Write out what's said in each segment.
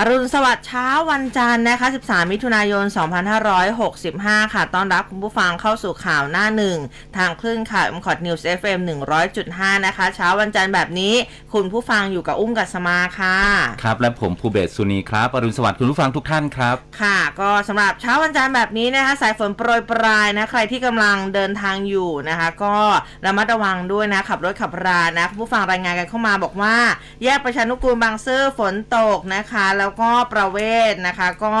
อรุณสวัสดิ์เช้าวันจันทร์นะคะ 13 มิถุนายน 2565 ค่ะ ต้อนรับคุณผู้ฟังเข้าสู่ข่าวหน้าหนึ่ง ทางคลื่นข่าว m c o t News FM 100.5นะคะ เช้าวันจันทร์แบบนี้ คุณผู้ฟังอยู่กับอุ้มกัสมาค่ะ ครับ และผมภูเบศสุนีครับ อรุณสวัสดิ์คุณผู้ฟังทุกท่านครับ ค่ะ ก็สำหรับเช้าวันจันทร์แบบนี้นะคะ สายฝนโปรยปลายนะ ใครที่กำลังเดินทางอยู่นะคะ ก็ระมัดระวังด้วยนะ ขับรถขับรานะคุณผู้ฟังรายงานกันเข้ามาบอกว่า แยกประชานุกูลบางซื่อฝนตกนะคะ แล้วก็ประเวศนะคะ ก็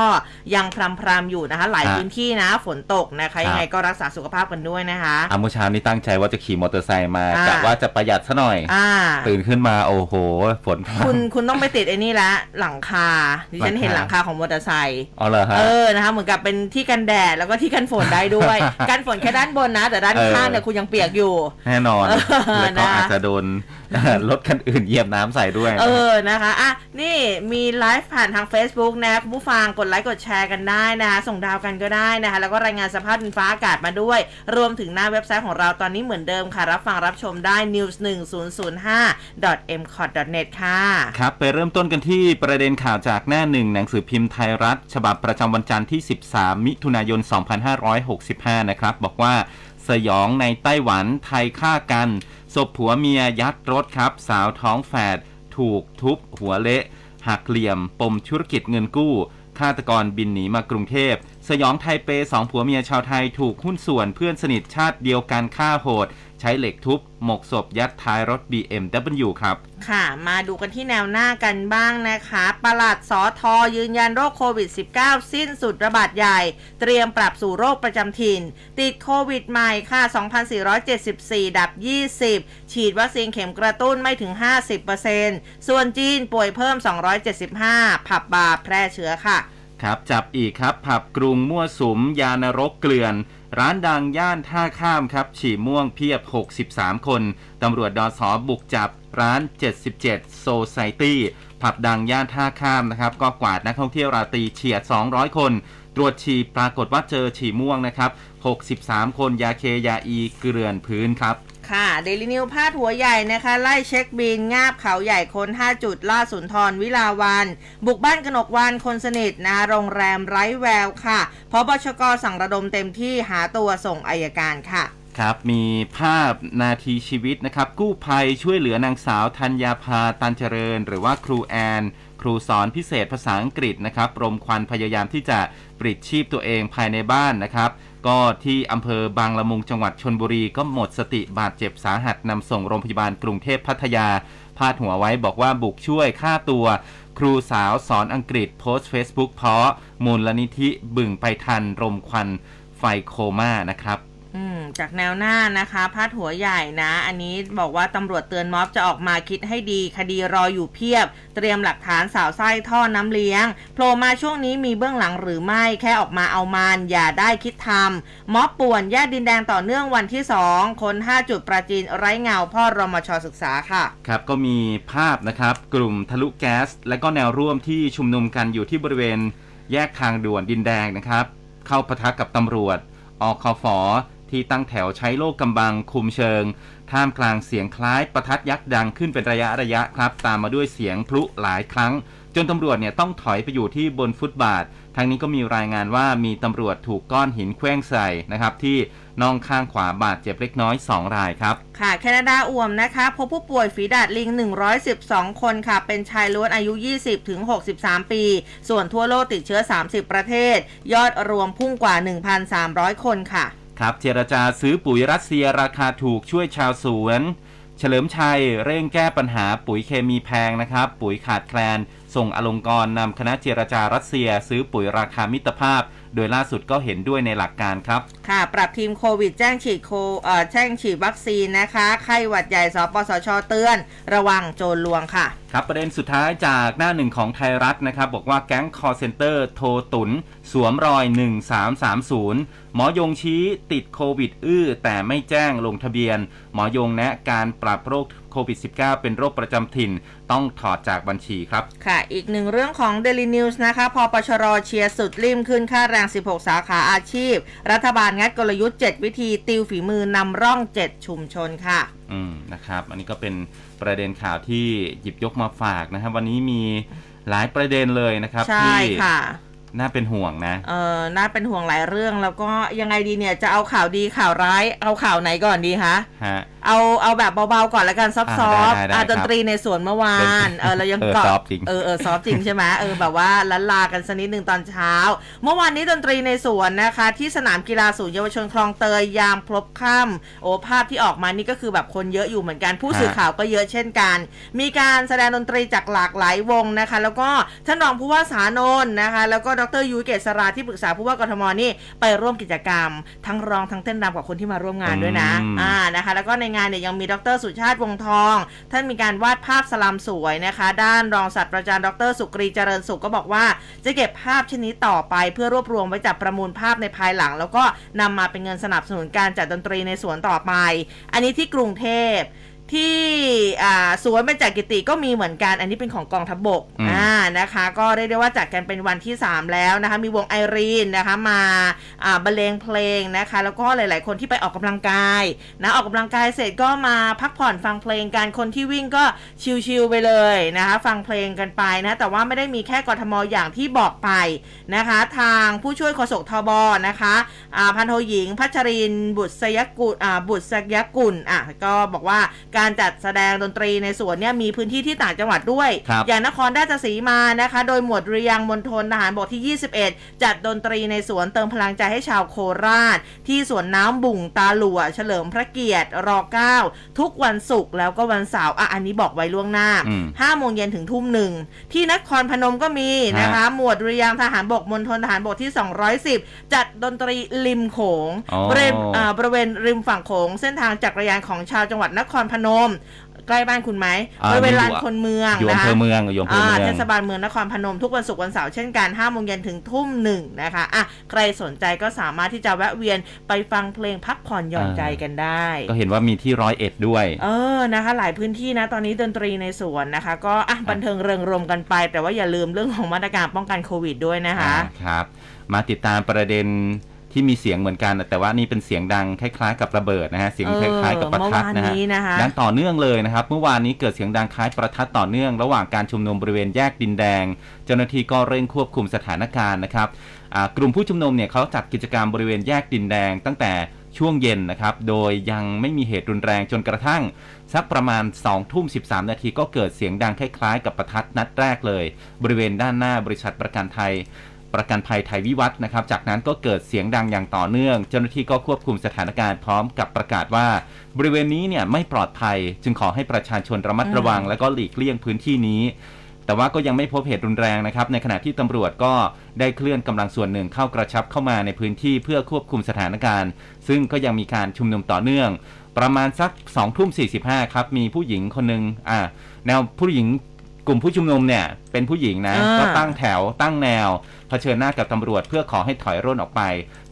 ยังพรำพรำอยู่นะคะ หลายฮะพื้นที่นะฝนตกนะคะยังไงก็รักษาสุขภาพกันด้วยนะคะอาเมื่อเช้านี้ตั้งใจว่าจะขี่มอเตอร์ไซค์มาอ่ากะว่าจะประหยัดซะหน่อยอ่าตื่นขึ้นมาโอ้โห ฝนพรำคุณคุณต้องไปติดไอ้นี่ละหลังคาดิฉันหลังคาเห็นหลังคาของมอเตอร์ไซค์อ๋อเหรอฮะเออนะคะเหมือนกับเป็นที่กันแดดแล้วก็ที่กันฝนได้ด้วยกันฝนแค่ด้านบนนะ แต่ด้านเออข้างเนี่ยคุณยังเปียกอยู่ แน่นอนเออแล้วก็นะอาจจะโดนรถคันอื่นเหยียบน้ำใส่ด้วย เออนะคะอะนี่มีไลฟ์ผ่านทาง Facebook นะคุณผู้ฟังกดไลค์กดแชร์กันได้นะคะส่งดาวกันก็ได้นะคะแล้วก็รายงานสภาพดินฟ้าอากาศมาด้วย รวมถึงหน้าเว็บไซต์ของเราตอนนี้เหมือนเดิมค่ะ รับฟังรับชมได้ news 1 0 0 5 m c o t net ค่ะ ครับ ไปเริ่มต้นกันที่ประเด็นข่าวจากหน้าหนึ่งหนังสือพิมพ์ไทยรัฐ ฉบับประจำวันจันทร์ที่ 13 มิถุนายน 2565 นะครับ บอกว่าสยองในไต้หวันไทยฆ่ากัน ศพผัวเมียยัดรถครับ สาวท้องแฝดถูกทุบหัวเละหักเหลี่ยม ปมธุรกิจเงินกู้ฆาตกรบินหนีมากรุงเทพ สยองไทเปสองผัวเมียชาวไทยถูกหุ้นส่วนเพื่อนสนิทชาติเดียวกันฆ่าโหด ใช้เหล็กทุบ หมกศพยัดท้ายรถ BMW ครับ ค่ะ มาดูกันที่แนวหน้ากันบ้างนะคะประหลัดสอทอยืนยันโรคโควิด -19 สิ้นสุดระบาดใหญ่ เตรียมปรับสู่โรคประจำถิ่น ติดโควิดใหม่ค่ะ 2,474 ดับ 20 ฉีดวัคซีนเข็มกระตุ้นไม่ถึง 50%ส่วนจีนป่วยเพิ่ม 275 ผับบาร์แพร่เชื้อค่ะ ครับ จับอีกครับ ผับกรุงมั่วสุมยานรกเกลื่อน ร้านดังย่านท่าข้ามครับ ฉี่ม่วงเพียบ 63 คน ตำรวจดอสอบุกจับร้าน 77โซไซตี้ผับดังย่านท่าข้ามนะครับ ก็กวาดนักท่องเที่ยวราตรีเฉียด 200 คน ตรวจฉี่ปรากฏว่าเจอฉี่ม่วงนะครับ 63 คนยาเคยาอีเกลื่อนพื้นครับ ค่ะเดลินิวพาดหัวใหญ่นะคะ ไล่เช็คบินงาบเขาใหญ่คน5จุดล่าสุนทรวิลาวัน บุกบ้านกนกวานคนสนิทนะโรงแรมไร้แววค่ะเพราะบชกสั่งระดมเต็มที่หาตัวส่งอายการค่ะครับมีภาพนาทีชีวิตนะครับ กู้ภัยช่วยเหลือนางสาวธัญญาภาตันเจริญ หรือว่าครูแอน ครูสอนพิเศษภาษาอังกฤษนะครับรมควันพยายามที่จะปลิดชีพตัวเองภายในบ้านนะครับ ก็ที่อำเภอบางละมุงจังหวัดชนบุรีก็หมดสติบาดเจ็บสาหัสนำส่งโรงพยาบาลกรุงเทพพัทยา พาดหัวไว้บอกว่าบุกช่วยฆ่าตัว ครูสาวสอนอังกฤษโพสต์ Facebook เพาะมูลนิธิบึงไปทันรมควันไฟโคม่านะครับ อืมจากแนวหน้านะคะพาดหัวใหญ่นะ อันนี้บอกว่าตำรวจเตือนม็อบจะออกมาคิดให้ดีคดีรออยู่เพียบ เตรียมหลักฐานสาวไส้ท่อน้ำเลี้ยงโผล่มาช่วงนี้มีเบื้องหลังหรือไม่แค่ออกมาเอามันอย่าได้คิดทำม็อบป่วนแยกดินแดงต่อเนื่องวันที่ 2 คน 5 จุดประจีนไร้เงาพ่อรมชศึกษาค่ะ ครับก็มีภาพนะครับ กลุ่มทะลุแก๊ส และก็แนวร่วมที่ชุมนุมกันอยู่ที่บริเวณแยกทางด่วนดินแดงนะครับ เข้าปะทะกับตำรวจอคฟ ที่ตั้งแถวใช้โล่กำบังคุมเชิง ท่ามกลางเสียงคล้ายประทัดยักษ์ดังขึ้นเป็นระยะระยะครับ ตามมาด้วยเสียงพลุหลายครั้ง จนตำรวจเนี่ยต้องถอยไปอยู่ที่บนฟุตบาททางนี้ก็มีรายงานว่ามีตำรวจถูกก้อนหินเคว้งใส่นะครับที่น่องข้างขวาบาดเจ็บเล็กน้อย 2 รายครับ ค่ะ แคนาดาอ่วมนะคะ พบผู้ป่วยฝีดาดลิง 112 คนค่ะ เป็นชายล้วนอายุ 20 ถึง 63 ปี ส่วนทั่วโลกติดเชื้อ 30 ประเทศ ยอดรวมพุ่งกว่า 1,300 คนค่ะ ครับเจรจาซื้อปุ๋ยรัสเซียราคาถูกช่วยชาวสวน เฉลิมชัยเร่งแก้ปัญหาปุ๋ยเคมีแพงนะครับ ปุ๋ยขาดแคลน ส่งอลงกรณ์นำคณะเจรจารัสเซีย ซื้อปุ๋ยราคามิตรภาพ โดยล่าสุดก็เห็นด้วยในหลักการครับ ค่ะ ปรับทีมโควิดแจ้งฉีดโคเอ่อแจ้งฉีดวัคซีนนะคะ ไข้หวัดใหญ่สปสชเตือน ระวังโจรลวงค่ะ ครับประเด็นสุดท้ายจากหน้าหนึ่งของไทยรัฐนะครับบอกว่าแก๊งคอร์เซนเตอร์โทรตุน สวมรอย 1330 หมอยงชี้ติดโควิดอื้อ แต่ไม่แจ้งลงทะเบียน หมอยงแนะการปรับโรคโควิด -19 เป็นโรคประจำถิ่น ต้องถอดจากบัญชีครับ ค่ะ อีกหนึ่งเรื่องของ Daily News นะคะ พอปชรเชียร์สุดริมขึ้นค่าแรง 16 สาขาอาชีพ รัฐบาลงัดกลยุทธ์ 7 วิธีติวฝีมือนำร่อง 7 ชุมชนค่ะ อืม นะครับ อันนี้ก็เป็นประเด็นข่าวที่หยิบยกมาฝากนะครับ วันนี้มีหลายประเด็นเลยนะครับใช่ที่ค่ะ น่าเป็นห่วงนะ เออน่าเป็นห่วงหลายเรื่องแล้วก็ยังไงดีเนี่ยจะเอาข่าวดีข่าวร้าย เอาข่าวไหนก่อนดีคะฮะ เอาเอาแบบเบาๆก่อนละกันซอฟอ่าต์ได้ได้ๆอะได้ดนตรีในสวนเมื่อวานเออเรายังเออเกาะซอฟต์จริงเออเออซอฟต์จริงใช่ไหมเออแบบว่าลันลากันสักนิดหนึ่งตอนเช้า เมื่อวานนี้ดนตรีในสวนนะคะ ที่สนามกีฬาศูนย์เยาวชนคลองเตยยามพลบค่ำโอ้ภาพที่ออกมานี่ก็คือแบบคนเยอะอยู่เหมือนกันผู้สื่อข่าวก็เยอะเช่นกัน มีการแสดงดนตรีจากหลากหลายวงนะคะ แล้วก็ท่านรองผู้ว่าสานนท์นะคะ แล้วก็ดรยุ้ยเกษราที่ปรึกษาผู้ว่ากทมนี่ไปร่วมกิจกรรม ทั้งร้องทั้งเต้นรำกับคนที่มาร่วมงานด้วยนะอืมอ่านะคะ แล้วก็ในงานเนี่ยยังมีดรสุชาติวงทอง ท่านมีการวาดภาพสลัมสวยนะคะ ด้านรองศาสตราจารย์ดรสุกรีเจริญสุขก็บอกว่า จะเก็บภาพชนนี้ต่อไป เพื่อรวบรวมไว้จัดประมูลภาพในภายหลัง แล้วก็นำมาเป็นเงินสนับสนุนการจัดดนตรีในสวนต่อไป อันนี้ที่กรุงเทพ ที่อ่าสวนเบญจกิติก็มีเหมือนกัน อันนี้เป็นของกองทัพบบกอืมอ่านะคะ ก็เรียกได้ว่าจัดกันเป็นวันที่ 3 แล้วนะคะ มีวงไอรีนนะคะมาอ่าบรรเลงเพลงนะคะ แล้วก็หลาย ๆ คนที่ไปออกกำลังกายนะออกกำลังกายเสร็จก็มาพักผ่อนฟังเพลงกันคนที่วิ่งก็ชิล ๆ ไปเลยนะคะ ฟังเพลงกันไปนะ แต่ว่าไม่ได้มีแค่กทมอย่างที่บอกไปนะคะ ทางผู้ช่วยโฆษกทบนะคะอ่าพันโทหญิงพัชรินทร์บุตรสยกุลอ่าบุตรสยกุลอะก็บอกว่าการจัดแสดงดนตรีในสวนเนี่ยมีพื้นที่ที่ต่างจังหวัดด้วยครับอย่างนครราชสีมานะคะ โดยหมวดเรียงมณฑลทหารบกที่ 21 จัดดนตรีในสวนเติมพลังใจให้ชาวโคราช ที่สวนน้ำบุ่งตาหลัวเฉลิมพระเกียรติร9ทุกวันศุกร์แล้วก็วันเสาร์อะอันนี้บอกไว้ล่วงหน้าอืม5โมงเย็นถึงทุ่มหนึ่งที่นครพนมก็มีนะคะ หมวดเรียงทหารบกมณฑลทหารบกที่ 210 จัดดนตรีริมโขงอ๋อบริเวณอ่าบริเวณริมฝั่งโขงเส้นทางจักรยานของชาวจังหวัดนครพนมใกล้บ้านคุณไหมอ่าบริเวณลานอยู่คนเมืองอยู่อำนะเภคะอเมืองอยู่อำเภออ่าเมืองเทศบาลเมืองนครพนมทุกวันศุกร์วันเสาร์เช่นกัน5โมงเย็นถึงทุ่มหนึ่งนะคะอะใครสนใจก็สามารถที่จะแวะเวียนไปฟังเพลงพักผ่อนหย่อนใจกันได้ ก็เห็นว่ามีที่ร้อยเอ็ดด้วย เออนะคะ หลายพื้นที่นะตอนนี้ดนตรีในสวนนะคะ ก็อะบันเทิงเริงรมกันไป แต่ว่าอย่าลืมเรื่องของมาตรการป้องกันโควิดด้วยนะคะอ่าครับมาติดตามประเด็น ที่มีเสียงเหมือนกัน แต่ว่านี่เป็นเสียงดังคล้ายๆ กับระเบิดนะฮะเสียงเออคล้ายๆกับประทัดนะเมื่อวานนี้ฮะนะคะดังต่อเนื่องเลยนะครับ เมื่อวานนี้เกิดเสียงดังคล้ายประทัดต่อเนื่อง ระหว่างการชุมนุมบริเวณแยกดินแดง เจ้าหน้าที่ก็เร่งควบคุมสถานการณ์นะครับอ่ากลุ่มผู้ชุมนุมเนี่ยเขาจัดกิจกรรมบริเวณแยกดินแดง ตั้งแต่ช่วงเย็นนะครับ โดยยังไม่มีเหตุรุนแรงจนกระทั่ง สักประมาณ2ทุ่ม13 นาทีก็เกิดเสียงดังคล้ายๆ กับประทัดนัดแรกเลย บริเวณด้านหน้าบริษัทประกันไทย ประกันภัยไทยวิวัฒน์นะครับ จากนั้นก็เกิดเสียงดังอย่างต่อเนื่อง เจ้าหน้าที่ก็ควบคุมสถานการณ์พร้อมกับประกาศว่า บริเวณนี้เนี่ยไม่ปลอดภัย จึงขอให้ประชาชนระมัดระวัง และก็หลีกเลี่ยงพื้นที่นี้ แต่ว่าก็ยังไม่พบเหตุรุนแรงนะครับ ในขณะที่ตำรวจก็ได้เคลื่อนกำลังส่วนหนึ่งเข้ากระชับเข้ามาในพื้นที่เพื่อควบคุมสถานการณ์ ซึ่งก็ยังมีการชุมนุมต่อเนื่อง ประมาณสัก2ทุ่ม45ครับมีผู้หญิงคนหนึ่งอ่าแนวผู้หญิงกลุ่มผู้ชุมนุมเนี่ยเป็นผู้หญิงนะ อ่า ก็ตั้งแถวตั้งแนวเผชิญหน้ากับตำรวจเพื่อขอให้ถอยร่นออกไป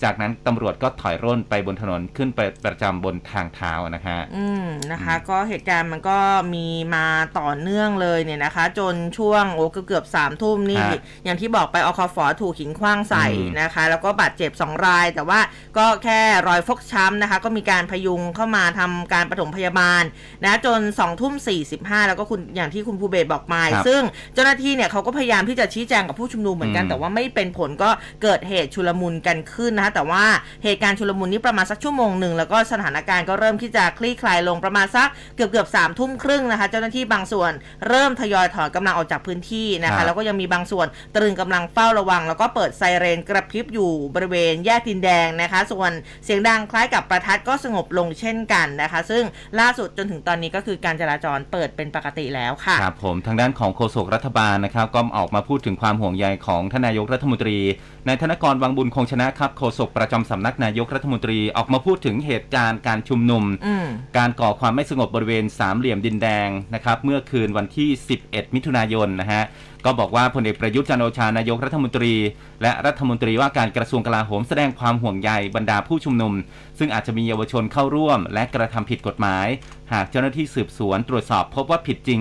จากนั้นตำรวจก็ถอยร่นไปบนถนนขึ้นไปประจำบนทางเท้านะฮะ อืมนะคะ ก็เหตุการณ์มันก็มีมาต่อเนื่องเลยเนี่ยนะคะ จนช่วงโอ้เกือบเกือบสามทุ่มนี่ ฮะอย่างที่บอกไปอคฟถูกหินขว้างใส่อืม นะคะ แล้วก็บาดเจ็บ2ราย แต่ว่าก็แค่รอยฟกช้ำนะคะ ก็มีการพยุงเข้ามาทำการปฐมพยาบาลนะจน2ทุ่ม45แล้วก็คุณอย่างที่คุณภูเบศบอกมาครับซึ่งเจ้าหน้าที่เนี่ยเขาก็พยายามที่จะชี้แจงกับผู้ชุมนุมเหมือนกันอืมแต่ว่าไม่เป็นผลก็เกิดเหตุชุลมุนกันขึ้นนะคะแต่ว่าเหตุการณ์ชุลมุนนี้ประมาณสักชั่วโมงหนึ่งแล้วก็สถานการณ์ก็เริ่มที่จะคลี่คลายลงประมาณสักเกือบเกือบสามทุ่มครึ่งนะคะเจ้าหน้าที่บางส่วนเริ่มทยอยถอนกำลังออกจากพื้นที่นะครัคะบแล้วก็ยังมีบางส่วนตรึงกำลังเฝ้าระวัง แล้วก็เปิดไซเรนกระพริบอยู่บริเวณแยกดินแดงนะคะ ส่วนเสียงดังคล้ายกับประทัดก็สงบลงเช่นกันนะคะ ซึ่งล่าสุดจนถึงตอนนี้ก็คือการจราจรเปิดเป็นปกติแล้วค่ะครับผมทางด้านของโฆษกรัฐบาลลนะครับก็ออกมาพูดถึงความห่วงใยของทานนายกรัฐมนตรีนายธนกรวังบุญคงชนะครับโฆษกประจำสำนักนายกรัฐมนตรีออกมาพูดถึงเหตุการณ์การชุมนุมอืมการก่อความไม่สงบบริเวณสามเหลี่ยมดินแดงนะครับเมื่อคืนวันที่ 11 มิถุนายนนะฮะก็บอกว่าพลเอกประยุทธ์จันทร์โอชานายกรัฐมนตรี และรัฐมนตรีว่าการกระทรวงกลาโหมแสดงความห่วงใยบรรดาผู้ชุมนุม ซึ่งอาจจะมีเยาวชนเข้าร่วม และกระทำผิดกฎหมาย หากเจ้าหน้าที่สืบสวนตรวจสอบพบว่าผิดจริง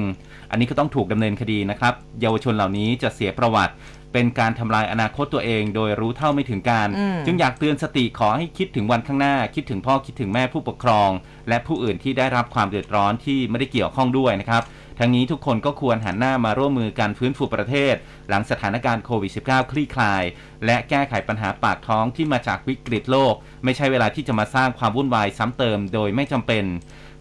อันนี้ก็ต้องถูกดำเนินคดีนะครับ เยาวชนเหล่านี้จะเสียประวัติ เป็นการทำลายอนาคตตัวเอง โดยรู้เท่าไม่ถึงการอืมจึงอยากเตือนสติขอให้คิดถึงวันข้างหน้า คิดถึงพ่อคิดถึงแม่ผู้ปกครอง และผู้อื่นที่ได้รับความเดือดร้อนที่ไม่ได้เกี่ยวข้องด้วยนะครับทั้งนี้ทุกคนก็ควรหันหน้ามาร่วมมือกันฟื้นฟูประเทศ หลังสถานการณ์โควิด -19 คลี่คลาย และแก้ไขปัญหาปากท้องที่มาจากวิกฤตโลก ไม่ใช่เวลาที่จะมาสร้างความวุ่นวายซ้ำเติมโดยไม่จำเป็น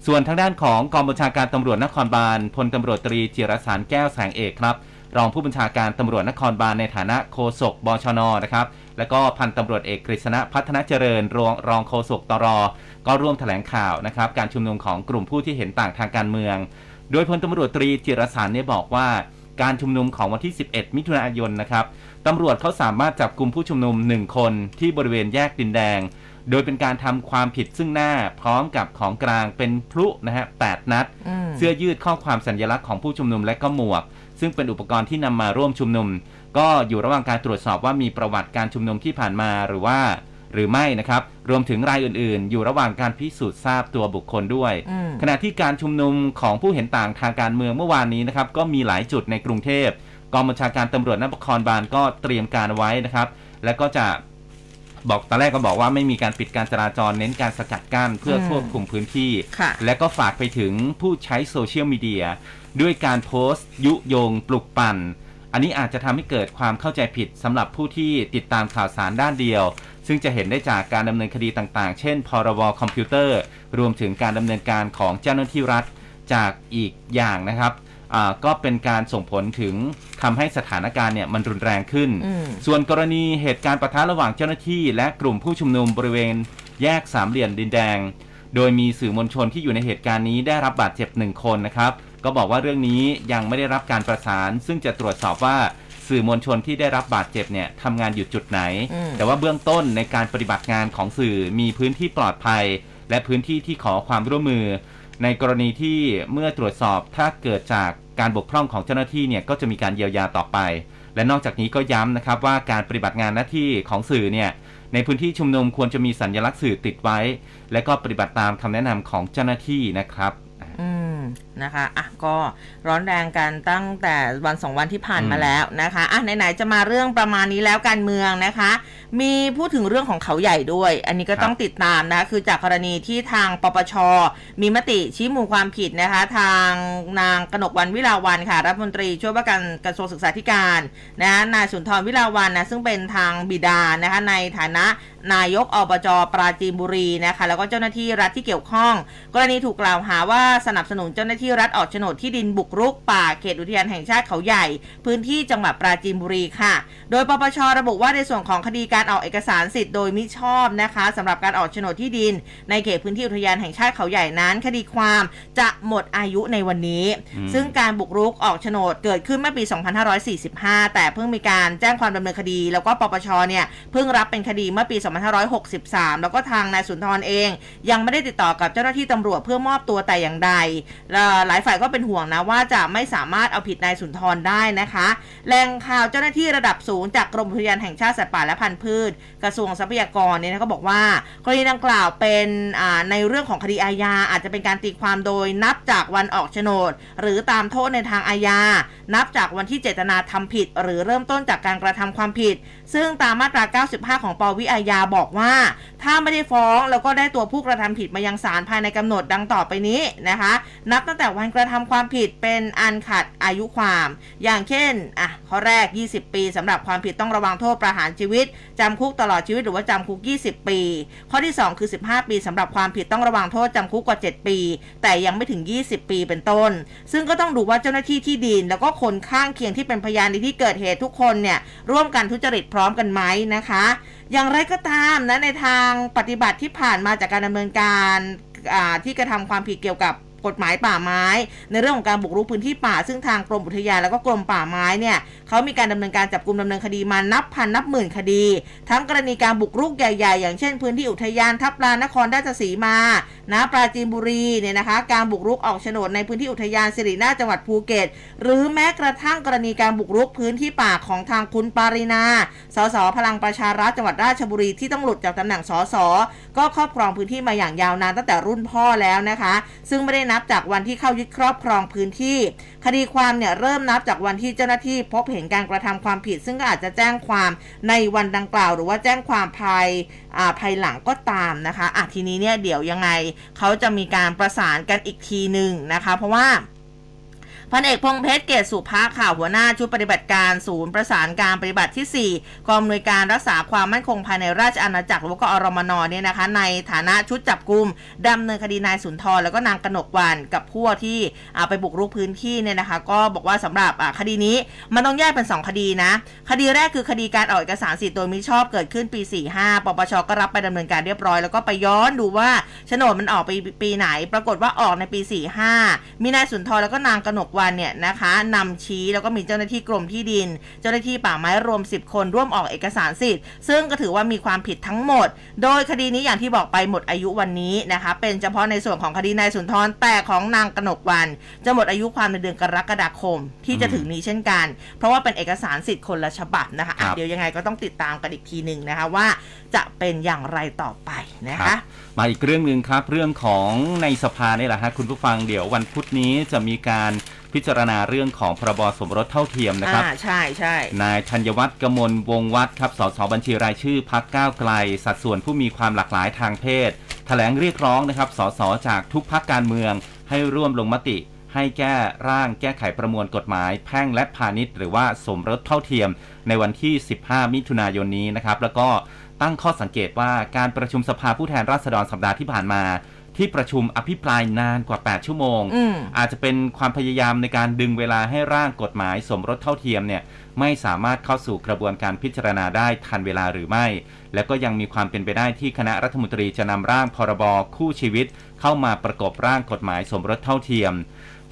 ส่วนทางด้านของกองบัญชาการตำรวจนครบาลพลตำรวจตรีจิรสารแก้วแสงเอกครับ รองผู้บัญชาการตำรวจนครบาลในฐานะโฆษกบชนนะครับแล้วก็พันตำรวจเอกกฤษณะพัฒนาเจริญรองรองโฆษกตร ก็ร่วมแถลงข่าวนะครับ การชุมนุมของกลุ่มผู้ที่เห็นต่างทางการเมือง โดยพลตำรวจตรีจิรสารเนี่ยบอกว่าการชุมนุมของวันที่ 11 มิถุนายนนะครับตำรวจเขาสามารถจับกลุ่มผู้ชุมนุม 1 คนที่บริเวณแยกดินแดง โดยเป็นการทำความผิดซึ่งหน้าพร้อมกับของกลางเป็นพลุนะฮะ8นัดอืมเสื้อยืดข้อความสัญลักษณ์ของผู้ชุมนุมและก็หมวก ซึ่งเป็นอุปกรณ์ที่นำมาร่วมชุมนุม ก็อยู่ระหว่างการตรวจสอบว่ามีประวัติการชุมนุมที่ผ่านมาหรือว่าหรือไม่นะครับ รวมถึงรายอื่นๆ อยู่ระหว่างการพิสูจน์ทราบตัวบุคคลด้วยอืมขณะที่การชุมนุมของผู้เห็นต่างทางการเมืองเมื่อวานนี้นะครับ ก็มีหลายจุดในกรุงเทพกองบัญชาการตำรวจนครบาลก็เตรียมการไว้นะครับ และก็จะ บอกตอนแรกก็บอกว่าไม่มีการปิดการจราจรเน้นการสกัดกั้นเพื่อควบคุมพื้นที่ ค่ะและก็ฝากไปถึงผู้ใช้โซเชียลมีเดียด้วยการโพสต์ ยุยง ปลุกปั่น อันนี้อาจจะทำให้เกิดความเข้าใจผิดสำหรับผู้ที่ติดตามข่าวสารด้านเดียว ซึ่งจะเห็นได้จากการดำเนินคดีต่างๆ เช่น พรบคอมพิวเตอร์ รวมถึงการดำเนินการของเจ้าหน้าที่รัฐจากอีกอย่างนะครับอ่า ก็เป็นการส่งผลถึงทำให้สถานการณ์เนี่ยมันรุนแรงขึ้นอืมส่วนกรณีเหตุการณ์ปะทะระหว่างเจ้าหน้าที่ และกลุ่มผู้ชุมนุมบริเวณแยกสามเหลี่ยมดินแดง โดยมีสื่อมวลชนที่อยู่ในเหตุการณ์นี้ได้รับบาดเจ็บหนึ่งคนนะครับ ก็บอกว่าเรื่องนี้ยังไม่ได้รับการประสาน ซึ่งจะตรวจสอบว่าสื่อมวลชนที่ได้รับบาดเจ็บเนี่ยทำงานอยู่จุดไหนอืมแต่ว่าเบื้องต้นในการปฏิบัติงานของสื่อมีพื้นที่ปลอดภัย และพื้นที่ที่ขอความร่วมมือ ในกรณีที่เมื่อตรวจสอบถ้าเกิดจาก การบกพร่องของเจ้าหน้าที่เนี่ยก็จะมีการเยียวยาต่อไป และนอกจากนี้ก็ย้ำนะครับว่าการปฏิบัติงานหน้าที่ของสื่อเนี่ยในพื้นที่ชุมนุมควรจะมีสัญลักษณ์สื่อติดไว้ และก็ปฏิบัติตามคำแนะนำของเจ้าหน้าที่นะครับอืม นะคะอะก็ร้อนแรงกันตั้งแต่วันสองวันที่ผ่านมาอืมแล้วนะคะอะไหนๆจะมาเรื่องประมาณนี้แล้วการเมืองนะคะ มีพูดถึงเรื่องของเขาใหญ่ด้วย อันนี้ก็ต้องติดตามนะคือจากกรณีที่ทางปปช มีมติชี้มูลความผิดนะคะ ทางนางกนกวันวิลาวันค่ะรัฐมนตรีช่วยว่าการกระทรวงศึกษาธิการนะนายสุนทรวิลาวันนะซึ่งเป็นทางบิดานะคะในฐานะ นายกอบจปราจีนบุรีนะคะแล้วก็เจ้าหน้าที่รัฐที่เกี่ยวข้อง กรณีถูกกล่าวหาว่าสนับสนุนเจ้าหน้าที่รัฐออกโฉนดที่ดินบุกรุกป่าเขตอุทยานแห่งชาติเขาใหญ่ พื้นที่จังหวัดปราจีนบุรีค่ะ โดยปปชระบุว่าในส่วนของคดีการออกเอกสารสิทธิ์โดยมิชอบนะคะสำหรับการออกโฉนดที่ดิน ในเขตพื้นที่อุทยานแห่งชาติเขาใหญ่นั้น คดีความจะหมดอายุในวันนี้อืมซึ่งการบุกรุกออกโฉนดเกิดขึ้นเมื่อปี 2545 แต่เพิ่งมีการแจ้งความดำเนินคดี แล้วก็ปปชเนี่ยเพิ่งรับเป็นคดีเมื่อปี2563 แล้วก็ทางนายสุนทรเอง ยังไม่ได้ติดต่อกับเจ้าหน้าที่ตำรวจเพื่อมอบตัวแต่อย่างใด หลายฝ่ายก็เป็นห่วงนะว่าจะไม่สามารถเอาผิดนายสุนทรได้นะคะแหล่งข่าวเจ้าหน้าที่ระดับสูงจากกรมอุทยานแห่งชาติสัตว์ป่าและพันธุ์พืช กระทรวงทรัพยากรเนี่ยนะก็บอกว่ากรณีดังกล่าวเป็นในเรื่องของคดีอาญาอาจจะเป็นการตีความโดยนับจากวันออกโฉนด หรือตามโทษในทางอาญา นับจากวันที่เจตนาทำผิด หรือเริ่มต้นจากการกระทำความผิด ซึ่งตามมาตรา 95 ของปวิอาญาบอกว่า ถ้าไม่ได้ฟ้องแล้วก็ได้ตัวผู้กระทำผิดมายังศาลภายในกำหนดดังต่อไปนี้นะคะ นับตั้งแต่วันกระทำความผิดเป็นอันขาดอายุความ อย่างเช่นอะข้อแรก 20 ปีสำหรับความผิดต้องระวังโทษประหารชีวิตจำคุกตลอดชีวิตหรือว่าจำคุก 20 ปี ข้อที่ 2 คือ 15 ปีสำหรับความผิดต้องระวังโทษจำคุกกว่า 7 ปี แต่ยังไม่ถึง 20 ปีเป็นต้น ซึ่งก็ต้องดูว่าเจ้าหน้าที่ที่ดิน แล้วก็คนข้างเคียงที่เป็นพยานในที่เกิดเหตุทุกคนเนี่ยร่วมกันทุจริตพร้อมกันไหมนะคะอย่างไรก็ตามนะในทางปฏิบัติที่ผ่านมาจากการดำเนินการที่กระทำความผิดเกี่ยวกับ กฎหมายป่าไม้ ในเรื่องของการบุกรุกพื้นที่ป่า ซึ่งทางกรมอุทยานแล้วก็กรมป่าไม้เนี่ยเขามีการดำเนินการจับกลุ่มดำเนินคดีมานับพันนับหมื่นคดี ทั้งกรณีการบุกรุกใหญ่ๆ อย่างเช่น พื้นที่อุทยานทับลานนครราชสีมานะปราจีนบุรีเนี่ยนะคะ การบุกรุกออกโฉนดในพื้นที่อุทยานสิรินาจังหวัดภูเก็ต หรือแม้กระทั่งกรณีการบุกรุกพื้นที่ป่าของทางคุณปารินา สสพลังประชารัฐจังหวัดราชบุรีที่ต้องหลุดจากตำแหน่งสสก็ครอบครองพื้นที่มาอย่างยาวนานตั้งแต่รุ่นพ่อแล้วนะคะ ซึ่งไม่ได้นับจากวันที่เข้ายึดครอบครองพื้นที่ คดีความเนี่ยเริ่มนับจากวันที่เจ้าหน้าที่พบเห็นการกระทำความผิด ซึ่งก็อาจจะแจ้งความในวันดังกล่าว หรือว่าแจ้งความภายภายหลังก็ตามนะคะอะทีนี้เนี่ยเดี๋ยวยังไงเขาจะมีการประสานกันอีกทีหนึ่งนะคะ เพราะว่า พันเอกพงเพชรเกศสุภาข่าวหัวหน้าชุดปฏิบัติการศูนย์ประสานการปฏิบัติที่ 4 กองอำนวยการรักษาความมั่นคงภายในราชอาณาจักรหรือว่าก็อรมนเนี่ยนะคะ ในฐานะชุดจับกลุ่มดำเนินคดีนายสุนทรแล้วก็นางกนกวันกับพวกที่ไปบุกรุกพื้นที่เนี่ยนะคะ ก็บอกว่าสำหรับคดีนี้มันต้องแยกเป็น 2 คดีนะ คดีแรกคือคดีการออกเอกสารสิทธิ์โดยมิชอบเกิดขึ้นปี 45ปปชก็รับไปดำเนินการเรียบร้อย แล้วก็ไปย้อนดูว่าโฉนดมันออกไปปีไหน ปรากฏว่าออกในปี 45 มีนายสุนทรแล้วก็นางกนกวันเนี่ยนะคะนำชี้แล้วก็มีเจ้าหน้าที่กรมที่ดิน เจ้าหน้าที่ป่าไม้รวม 10 คนร่วมออกเอกสารสิทธิ์ซึ่งก็ถือว่ามีความผิดทั้งหมด โดยคดีนี้อย่างที่บอกไปหมดอายุวันนี้นะคะ เป็นเฉพาะในส่วนของคดีนายสุนทรแต่ของนางกนกวันจะหมดอายุความในเดือนกรกฎาคม ที่จะถึงนี้เช่นกัน เพราะว่าเป็นเอกสารสิทธิ์คนละฉบับนะคะอะครับเดี๋ยวยังไงก็ต้องติดตามกันอีกทีหนึ่งนะคะว่าจะเป็นอย่างไรต่อไปนะครัคะบ มาอีกเรื่องหนึ่งครับ เรื่องของในสภานี่แหละฮะคุณผู้ฟังเดี๋ยววันพุธนี้จะมีการพิจารณาเรื่องของพรบสมรสเท่าเทียมนะครับอ่าใช่ใช่นายธัญวัฒน์กมลวงศ์วัฒน์ครับสสบัญชีรายชื่อพักก้าวไกล สัดส่วนผู้มีความหลากหลายทางเพศแถลงเรียกร้องนะครับสสจากทุกพักการเมืองให้ร่วมลงมติ ให้แก้ร่างแก้ไขประมวลกฎหมาย แพ่งและพาณิชย์ หรือว่าสมรสเท่าเทียมในวันที่ 15 มิถุนายนนี้นะครับ แล้วก็ตั้งข้อสังเกตว่าการประชุมสภาผู้แทนราษฎรสัปดาห์ที่ผ่านมา ที่ประชุมอภิปรายนานกว่า 8 ชั่วโมงอืมอาจจะเป็นความพยายามในการดึงเวลาให้ร่างกฎหมาย สมรสเท่าเทียมเนี่ยไม่สามารถเข้าสู่กระบวนการพิจารณาได้ทันเวลาหรือไม่ และก็ยังมีความเป็นไปได้ที่คณะรัฐมนตรีจะนำร่างพรบคู่ชีวิต เข้ามาประกบร่างกฎหมายสมรสเท่าเทียม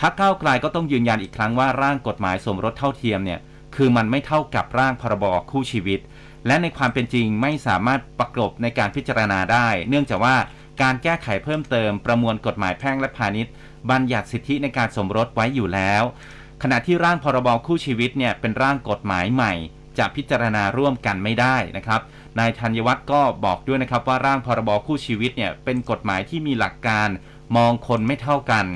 พักเก้าวไกลก็ต้องยืนยันอีกครั้งว่าร่างกฎหมายสมรสเท่าเทียมเนี่ยคือมันไม่เท่ากับร่างพรบคู่ชีวิต และในความเป็นจริงไม่สามารถประกบในการพิจารณาได้ เนื่องจากว่าการแก้ไขเพิ่มเติมประมวลกฎหมายแพ่งและพาณิชย์ บัญญัติสิทธิในการสมรสไว้อยู่แล้ว ขณะที่ร่างพรบคู่ชีวิตเนี่ยเป็นร่างกฎหมายใหม่ จะพิจารณาร่วมกันไม่ได้นะครับนายธัญวัฒน์ก็บอกด้วยนะครับว่าร่างพรบคู่ชีวิตเนี่ยเป็นกฎหมายที่มีหลักการมองคนไม่เท่ากัน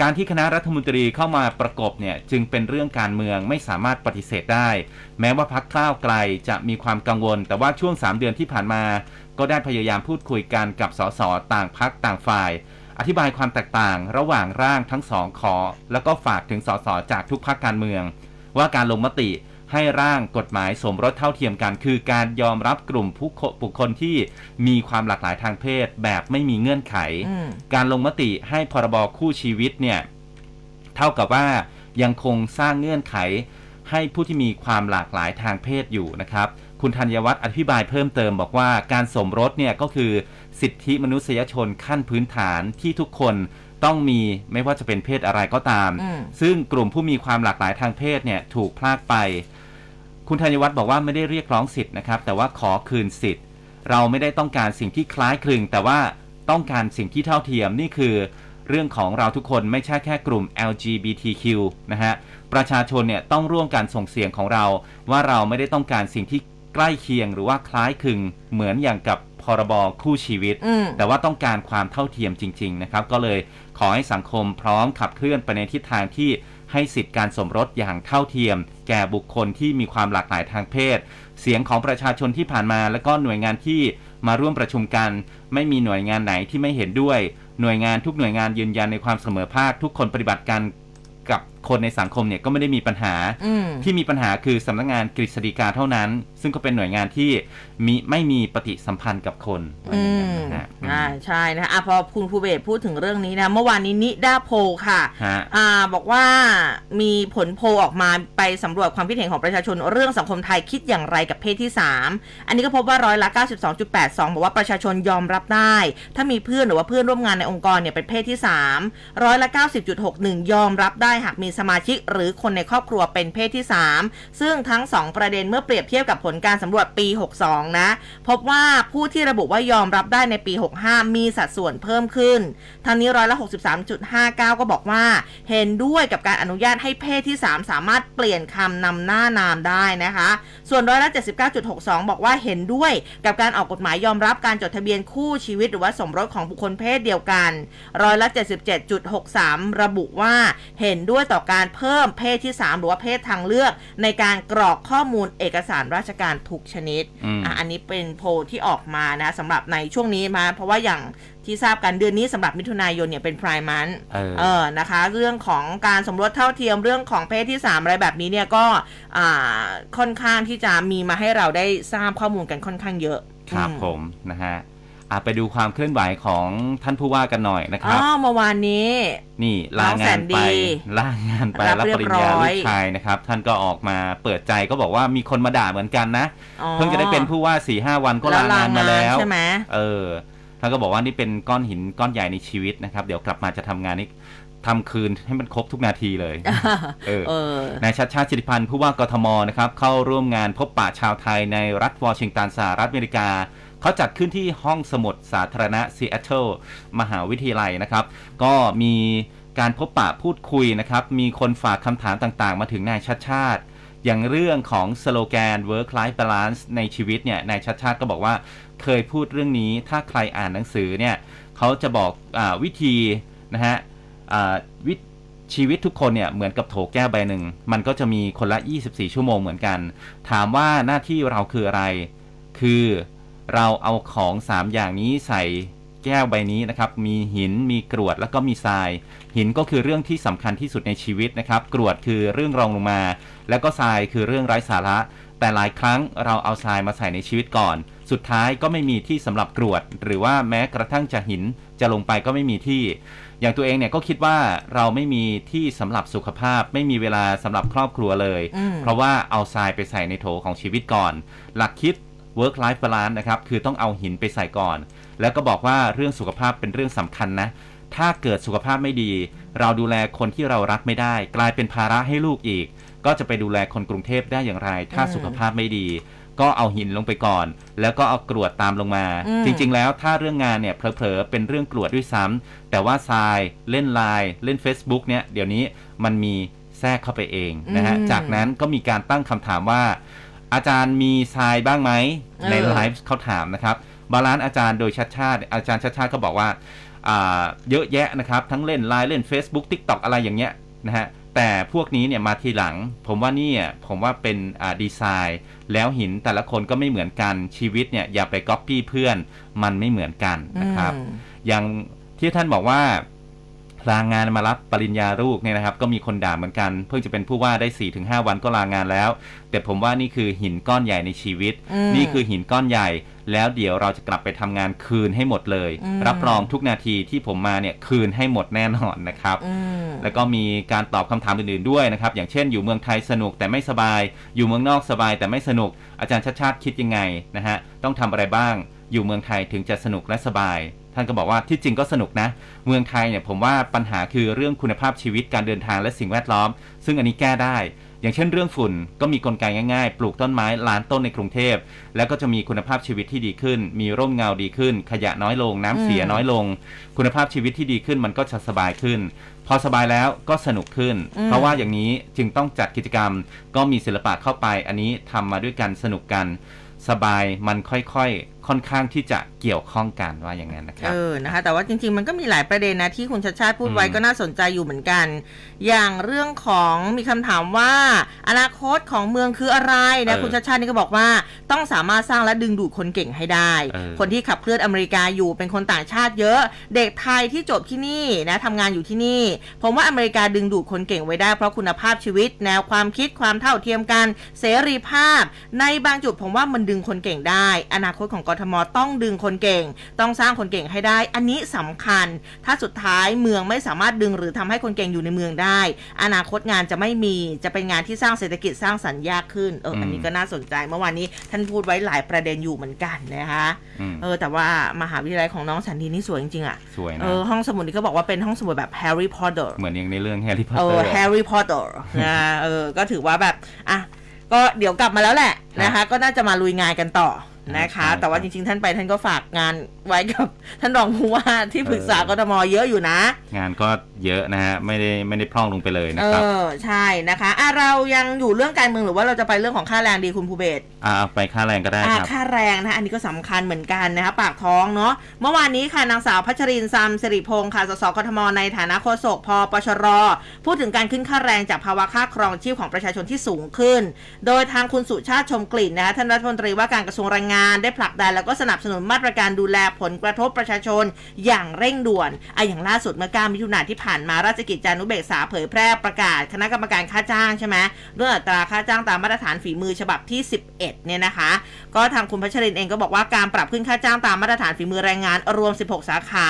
การที่คณะรัฐมนตรีเข้ามาประกบเนี่ยจึงเป็นเรื่องการเมืองไม่สามารถปฏิเสธได้ แม้ว่าพักคล้าวไกลจะมีความกังวล แต่ว่าช่วง 3 เดือนที่ผ่านมา ก็ได้พยายามพูดคุยกันกับสสต่างพักต่างฝ่าย อธิบายความแตกต่างระหว่างร่างทั้งสองขอ แล้วก็ฝากถึงสสจากทุกพักการเมือง ว่าการลงมติ ให้ร่างกฎหมายสมรสเท่าเทียมกัน คือการยอมรับกลุ่มผู้คบุคคลที่มีความหลากหลายทางเพศแบบไม่มีเงื่อนไขอืมการลงมติให้พรบคู่ชีวิตเนี่ยเท่ากับว่ายังคงสร้างเงื่อนไข ให้ผู้ที่มีความหลากหลายทางเพศอยู่นะครับ คุณธัญวัฒน์อธิบายเพิ่มเติมบอกว่าการสมรสเนี่ยก็คือสิทธิมนุษยชนขั้นพื้นฐานที่ทุกคนต้องมีไม่ว่าจะเป็นเพศอะไรก็ตามอืมซึ่งกลุ่มผู้มีความหลากหลายทางเพศเนี่ยถูกพลากไป คุณธัญวัฒน์บอกว่าไม่ได้เรียกร้องสิทธิ์นะครับ แต่ว่าขอคืนสิทธิ์ เราไม่ได้ต้องการสิ่งที่คล้ายคลึง แต่ว่าต้องการสิ่งที่เท่าเทียมนี่คือเรื่องของเราทุกคนไม่ใช่แค่กลุ่ม LGBTQ นะฮะ ประชาชนเนี่ยต้องร่วมกันส่งเสียงของเรา ว่าเราไม่ได้ต้องการสิ่งที่ใกล้เคียงหรือว่าคล้ายคลึงเหมือนอย่างกับพรบคู่ชีวิตอืมแต่ว่าต้องการความเท่าเทียมจริง ๆ นะครับ ก็เลยขอให้สังคมพร้อมขับเคลื่อนไปในทิศทางที่ ให้สิทธิการสมรสอย่างเท่าเทียม แก่บุคคลที่มีความหลากหลายทางเพศ เสียงของประชาชนที่ผ่านมา และก็หน่วยงานที่มาร่วมประชุมกัน ไม่มีหน่วยงานไหนที่ไม่เห็นด้วย หน่วยงานทุกหน่วยงานยืนยันในความเสมอภาคทุกคนปฏิบัติการกัน คนในสังคมเนี่ยก็ไม่ได้มีปัญหาอืมที่มีปัญหาคือสำนักงานกฤษฎีกาเท่านั้น ซึ่งก็เป็นหน่วยงานที่มีไม่มีปฏิสัมพันธ์กับคนว่าอือย่างนั้นมนะฮะอ่าใช่นะอะพอคุณภูเบศพูดถึงเรื่องนี้นะ เมื่อวานนี้นิดาโพลค่ะฮะอ่าบอกว่ามีผลโพลออกมาไปสำรวจความคิดเห็นของประชาชนเรื่องสังคมไทยคิดอย่างไรกับเพศที่ 3 อันนี้ก็พบว่าร้อยละ 92.82 บอกว่าประชาชนยอมรับได้ ถ้ามีเพื่อนหรือว่าเพื่อนร่วมงานในองค์กรเนี่ยเป็นเพศที่3ร้อยละ90.61 ยอมรับได้หากมีสมาชิกหรือคนในครอบครัวเป็นเพศที่ 3 ซึ่งทั้ง 2 ประเด็นเมื่อเปรียบเทียบกับผลการสำรวจปี 62 นะ พบว่าผู้ที่ระบุว่ายอมรับได้ในปี 65 มีสัดส่วนเพิ่มขึ้นทางนี้ร้อยละ63.59 ก็บอกว่า เห็นด้วยกับการอนุญาตให้เพศที่ 3 สามารถเปลี่ยนคำนำหน้านามได้นะคะ ส่วนร้อยละ79.62 บอกว่าเห็นด้วยกับการออกกฎหมายยอมรับการจดทะเบียนคู่ชีวิตหรือว่าสมรสของบุคคลเพศเดียวกันร้อยละ77.63 ระบุว่าเห็นด้วยต่อการเพิ่มเพศที่ 3 หรือว่าเพศทางเลือกในการกรอกข้อมูลเอกสารราชการทุกชนิดอืมอะอันนี้เป็นโพลที่ออกมานะสำหรับในช่วงนี้มา เพราะว่าอย่างที่ทราบกันเดือนนี้สำหรับมิถุนายนเนี่ยเป็นพรายมันเออเออนะคะ เรื่องของการสมรสเท่าเทียมเรื่องของเพศที่ 3 อะไรแบบนี้เนี่ยก็อ่าค่อนข้างที่จะมีมาให้เราได้ทราบข้อมูลกันค่อนข้างเยอะ ครับอืผมนะฮะ อะไปดูความเคลื่อนไหวของท่านผู้ว่ากันหน่อยนะคอ๋รับอเมื่อวานนี้ นี่ลางานไปน้องแสนดีลางานไปรับรับปริญญาเรียบร้ลูอยกชายนะครับ ท่านก็ออกมาเปิดใจก็บอกว่ามีคนมาด่าเหมือนกันนะอ๋อเพิ่งจะได้เป็นผู้ว่าสี่ห้าวันก็ลางานมาแล้วใช่ไหมเออท่านก็บอกว่านี่เป็นก้อนหินก้อนใหญ่ในชีวิตนะครับ เดี๋ยวกลับมาจะทำงานนี้ทำคืนให้มันครบทุกนาทีเลยเออเออนายชัดชาติสิริพันธ์ผู้ว่ากทมนะครับ เข้าร่วมงานพบปะชาวไทยในรัฐวอชิงตันสหรัฐอเมริกา เขาจัดขึ้นที่ห้องสมุดสาธารณะซีแอตเทิลมหาวิทยาลัยนะครับ ก็มีการพบปะพูดคุยนะครับ มีคนฝากคำถามต่างๆ มาถึงนายชัดชาติ อย่างเรื่องของสโลแกน work life balance ในชีวิตเนี่ยนายชัดชาติก็บอกว่าเคยพูดเรื่องนี้ถ้าใครอ่านหนังสือเนี่ยเขาจะบอกอวิธีนะฮะวิชีวิตทุกคนเนี่ยเหมือนกับโถแก้วใบหนึ่ง มันก็จะมีคนละ 24 ชั่วโมงเหมือนกัน ถามว่าหน้าที่เราคืออะไร คือ เราเอาของ3อย่างนี้ใส่แก้วใบนี้นะครับ มีหิน มีกรวด แล้วก็มีทราย หินก็คือเรื่องที่สำคัญที่สุดในชีวิตนะครับ กรวดคือเรื่องรองลงมา แล้วก็ทรายคือเรื่องไร้สาระ แต่หลายครั้งเราเอาทรายมาใส่ในชีวิตก่อน สุดท้ายก็ไม่มีที่สำหรับกรวด หรือว่าแม้กระทั่งจะหินจะลงไปก็ไม่มีที่ อย่างตัวเองเนี่ยก็คิดว่าเราไม่มีที่สำหรับสุขภาพ ไม่มีเวลาสำหรับครอบครัวเลยอืมเพราะว่าเอาทรายไปใส่ในโถของชีวิตก่อน หลักคิด work life balance นะครับ คือต้องเอาหินไปใส่ก่อน แล้วก็บอกว่าเรื่องสุขภาพเป็นเรื่องสำคัญนะ ถ้าเกิดสุขภาพไม่ดี เราดูแลคนที่เรารักไม่ได้ กลายเป็นภาระให้ลูกอีก ก็จะไปดูแลคนกรุงเทพได้อย่างไร ถ้าอืมสุขภาพไม่ดี ก็เอาหินลงไปก่อน แล้วก็เอากรวดตามลงมาอืมจริง ๆ แล้วถ้าเรื่องงานเนี่ยเผลอๆเป็นเรื่องกรวดด้วยซ้ำแต่ว่าทรายเล่นไลน์เล่น Facebook เนี่ยเดี๋ยวนี้มันมีแทรกเข้าไปเองนะฮะอืมจากนั้นก็มีการตั้งคำถามว่า อาจารย์มีทรายบ้างไหมเออในไลฟ์เขาถามนะครับ บาลานซ์อาจารย์โดยชัดชาติ อาจารย์ชัดชาติก็บอกว่าอ่าเยอะแยะนะครับ ทั้งเล่นไลน์เล่น Facebook TikTok อะไรอย่างเงี้ยนะฮะแต่พวกนี้เนี่ยมาทีหลัง ผมว่านี่อะผมว่าเป็นอ่าดีไซน์แล้วหินแต่ละคนก็ไม่เหมือนกันชีวิตเนี่ยอย่าไปก๊อปปี้เพื่อนมันไม่เหมือนกันนะครับอืมอย่างที่ท่านบอกว่า ลางานมารับปริญญาลูกเนี่ยนะครับ ก็มีคนด่าเหมือนกัน เพิ่งจะเป็นผู้ว่าได้4-5วันก็ลางานแล้ว แต่ผมว่านี่คือหินก้อนใหญ่ในชีวิตอืมนี่คือหินก้อนใหญ่ แล้วเดี๋ยวเราจะกลับไปทำงานคืนให้หมดเลยอืมรับรองทุกนาทีที่ผมมาเนี่ยคืนให้หมดแน่นอนนะครับอืมแล้วก็มีการตอบคำถามอื่นๆด้วยนะครับ อย่างเช่น อยู่เมืองไทยสนุกแต่ไม่สบาย อยู่เมืองนอกสบายแต่ไม่สนุก อาจารย์ชาติชาติคิดยังไงนะฮะต้องทำอะไรบ้าง อยู่เมืองไทยถึงจะสนุกและสบาย ท่านก็บอกว่าที่จริงก็สนุกนะ เมืองไทยเนี่ยผมว่าปัญหาคือเรื่องคุณภาพชีวิตการเดินทางและสิ่งแวดล้อม ซึ่งอันนี้แก้ได้ อย่างเช่นเรื่องฝุ่นก็มีกลไกง่ายๆ ปลูกต้นไม้ล้านต้นในกรุงเทพ แล้วก็จะมีคุณภาพชีวิตที่ดีขึ้น มีร่มเงาดีขึ้น ขยะน้อยลง น้ำเสียอืมน้อยลง คุณภาพชีวิตที่ดีขึ้นมันก็จะสบายขึ้น พอสบายแล้วก็สนุกขึ้นอืมเพราะว่าอย่างนี้จึงต้องจัดกิจกรรม ก็มีศิลปะเข้าไป อันนี้ทำมาด้วยกันสนุกกัน สบายมันค่อยๆค่อนข้างที่จะเกี่ยวข้องกันว่าอย่างนั้นนะครัเอบอนะคะ แต่ว่าจริง ๆ มันก็มีหลายประเด็นนะที่คุณชาติชาติพูดไว้อืมก็น่าสนใจอยู่เหมือนกัน อย่างเรื่องของมีคำถามว่าอนาคตของเมืองคืออะไรนะเออคุณชาติชาตินี่ก็บอกว่าต้องสามารถสร้างและดึงดูดคนเก่งให้ได้เออคนที่ขับเคลื่อนอเมริกาอยู่เป็นคนต่างชาติเยอะ เด็กไทยที่จบที่นี่นะทำงานอยู่ที่นี่ผมว่าอเมริกาดึงดูดคนเก่งไว้ได้ เพราะคุณภาพชีวิต แนวความคิดความเท่าเทียมกันเสรีภาพ ในบางจุดผมว่ามันดึงคนเก่งได้ อนาคตของกทมต้องดึงคนเก่ง ต้องสร้างคนเก่งให้ได้ อันนี้สำคัญ ถ้าสุดท้ายเมืองไม่สามารถดึงหรือทำให้คนเก่งอยู่ในเมืองได้ อนาคตงานจะไม่มีจะเป็นงานที่สร้างเศรษฐกิจสร้างสรรค์ยากขึ้นเอออันนี้ก็น่าสนใจเมื่อวานนี้ท่านพูดไว้หลายประเด็นอยู่เหมือนกันนะคะอืมเออแต่ว่ามหาวิทยาลัยของน้องแสนดีนี่สวยจริงๆอะสวยเอนะอห้องสมุดนี่ก็บอกว่าเป็นห้องสมุดแบบแฮร์รี่พอตเตอร์เหมือนอย่างในเรื่องแฮร์รี่พอตเอเตออร์แฮร์รี่พอตเตอร์นะเออก็ถือว่าแบบอะก็เดี๋ยวกลับมาแล้วแหละนะคะ ก็น่าจะมาลุยงานกันต่อ นะคะใช่แต่ว่าจริงๆ ท่านไปท่านก็ฝากงานไว้กับท่านรองผู้ว่าที่ปรึกษากทมเยอะอยู่นะ งานก็เยอะนะฮะไม่ได้ไม่ได้พร่องลงไปเลยนะเอครับอใช่นะคะอะเรายังอยู่เรื่องการเมืองหรือว่าเราจะไปเรื่องของค่าแรงดีคุณภูเบศอ่าเอาไปค่าแรงก็ได้อ่าครับค่าแรงนะคะอันนี้ก็สำคัญเหมือนกันนะคะปากท้องเนาะเมื่อวานนี้ค่ะนางสาวพัชรินซัมสิริพงศ์ค่ะสสกทมในฐานะโฆษกพปชรพูดถึงการขึ้นค่าแรงจากภาวะค่าครองชีพของประชาชนที่สูงขึ้น โดยทางคุณสุชาติชมกลิ่นนะคะท่านรัฐมนตรีว่าการกระทรวงแรงงานได้ผลักดันแล้วก็สนับสนุนมาตรการดูแลผลกระทบประชาชนอย่างเร่งด่วนอะอย่างล่าสุดเมื่อ9มิถุนายนที่ผ่านมาราชกิจจานุเบกษาเผยแพร่ประกาศคณะกรรมการค่าจ้างใช่ไหมเรื่องอัตราค่าจ้างตามมาตรฐานฝีมือฉบับที่ 11 เนี่ยนะคะ ก็ทางคุณพัชรินเองก็บอกว่าการปรับขึ้นค่าจ้างตามมาตรฐานฝีมือแรงงานรวม 16 สาขา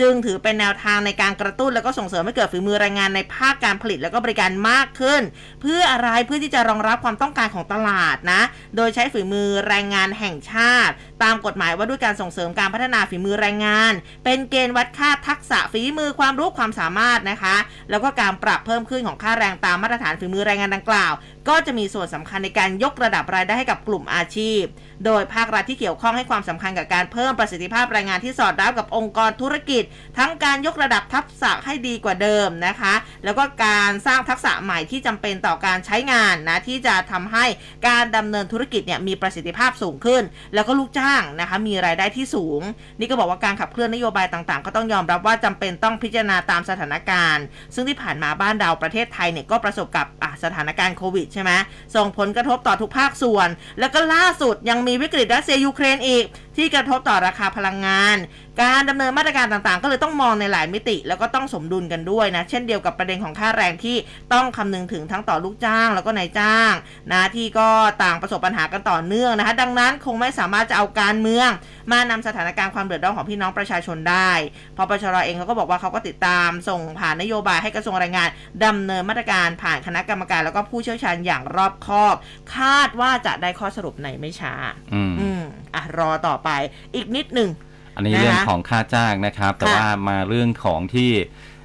จึงถือเป็นแนวทางในการกระตุ้น แล้วก็ส่งเสริมให้เกิดฝีมือแรงงานในภาคการผลิตแล้วก็บริการมากขึ้น เพื่ออะไรเพื่อที่จะรองรับความต้องการของตลาดนะ โดยใช้ฝีมือแรงงานแห่งชาติ ตามกฎหมายว่าด้วยการส่งเสริมการพัฒนาฝีมือแรงงาน เป็นเกณฑ์วัดค่าทักษะฝีมือความรู้ความสามารถนะคะ แล้วก็การปรับเพิ่มขึ้นของค่าแรงตามมาตรฐานฝีมือแรงงานดังกล่าว ก็จะมีส่วนสำคัญในการยกระดับรายได้ให้กับกลุ่มอาชีพ โดยภาครัฐที่เกี่ยวข้องให้ความสำคัญกับการเพิ่มประสิทธิภาพแรงงานที่สอดรับกับองค์กรธุรกิจ ทั้งการยกระดับทักษะให้ดีกว่าเดิมนะคะ แล้วก็การสร้างทักษะใหม่ที่จำเป็นต่อการใช้งานนะที่จะทำให้การดำเนินธุรกิจเนี่ยมีประสิทธิภาพสูงขึ้น แล้วก็ลูกจ้างนะคะมีรายได้ที่สูง นี่ก็บอกว่าการขับเคลื่อนนโยบายต่างๆ ก็ต้องยอมรับว่าจำเป็นต้องพิจารณาตามสถานการณ์ ซึ่งที่ผ่านมาบ้านเราประเทศไทยเนี่ยก็ประสบกับสถานการณ์โควิดใช่ไหมส่งผลกระทบต่อทุกภาคส่วน แล้วก็ล่าสุดยังมีวิกฤตรัสเซียยูเครนอีก ที่กระทบต่อราคาพลังงานการดำเนินมาตรการต่างๆ ก็เลยต้องมองในหลายมิติ แล้วก็ต้องสมดุลกันด้วยนะ เช่นเดียวกับประเด็นของค่าแรงที่ต้องคำนึงถึงทั้งต่อลูกจ้าง แล้วก็นายจ้างนะที่ก็ต่างประสบปัญหากันต่อเนื่องนะคะ ดังนั้นคงไม่สามารถจะเอาการเมือง มานำสถานการณ์ความเดือดร้อนของพี่น้องประชาชนได้พอปชรเองเขาก็บอกว่าเขาก็ติดตามส่งผ่านนโยบายให้กระทรวงแรงงานดำเนินมาตรการผ่านคณะกรรมการ แล้วก็ผู้เชี่ยวชาญอย่างรอบคอบ คาดว่าจะได้ข้อสรุปในไม่ช้า อืมอืมอะรอต่อไปอีกนิดหนึ่ง อันนี้นะคะเรื่องของค่าจ้างนะครับ แต่ค่ะว่ามาเรื่องของที่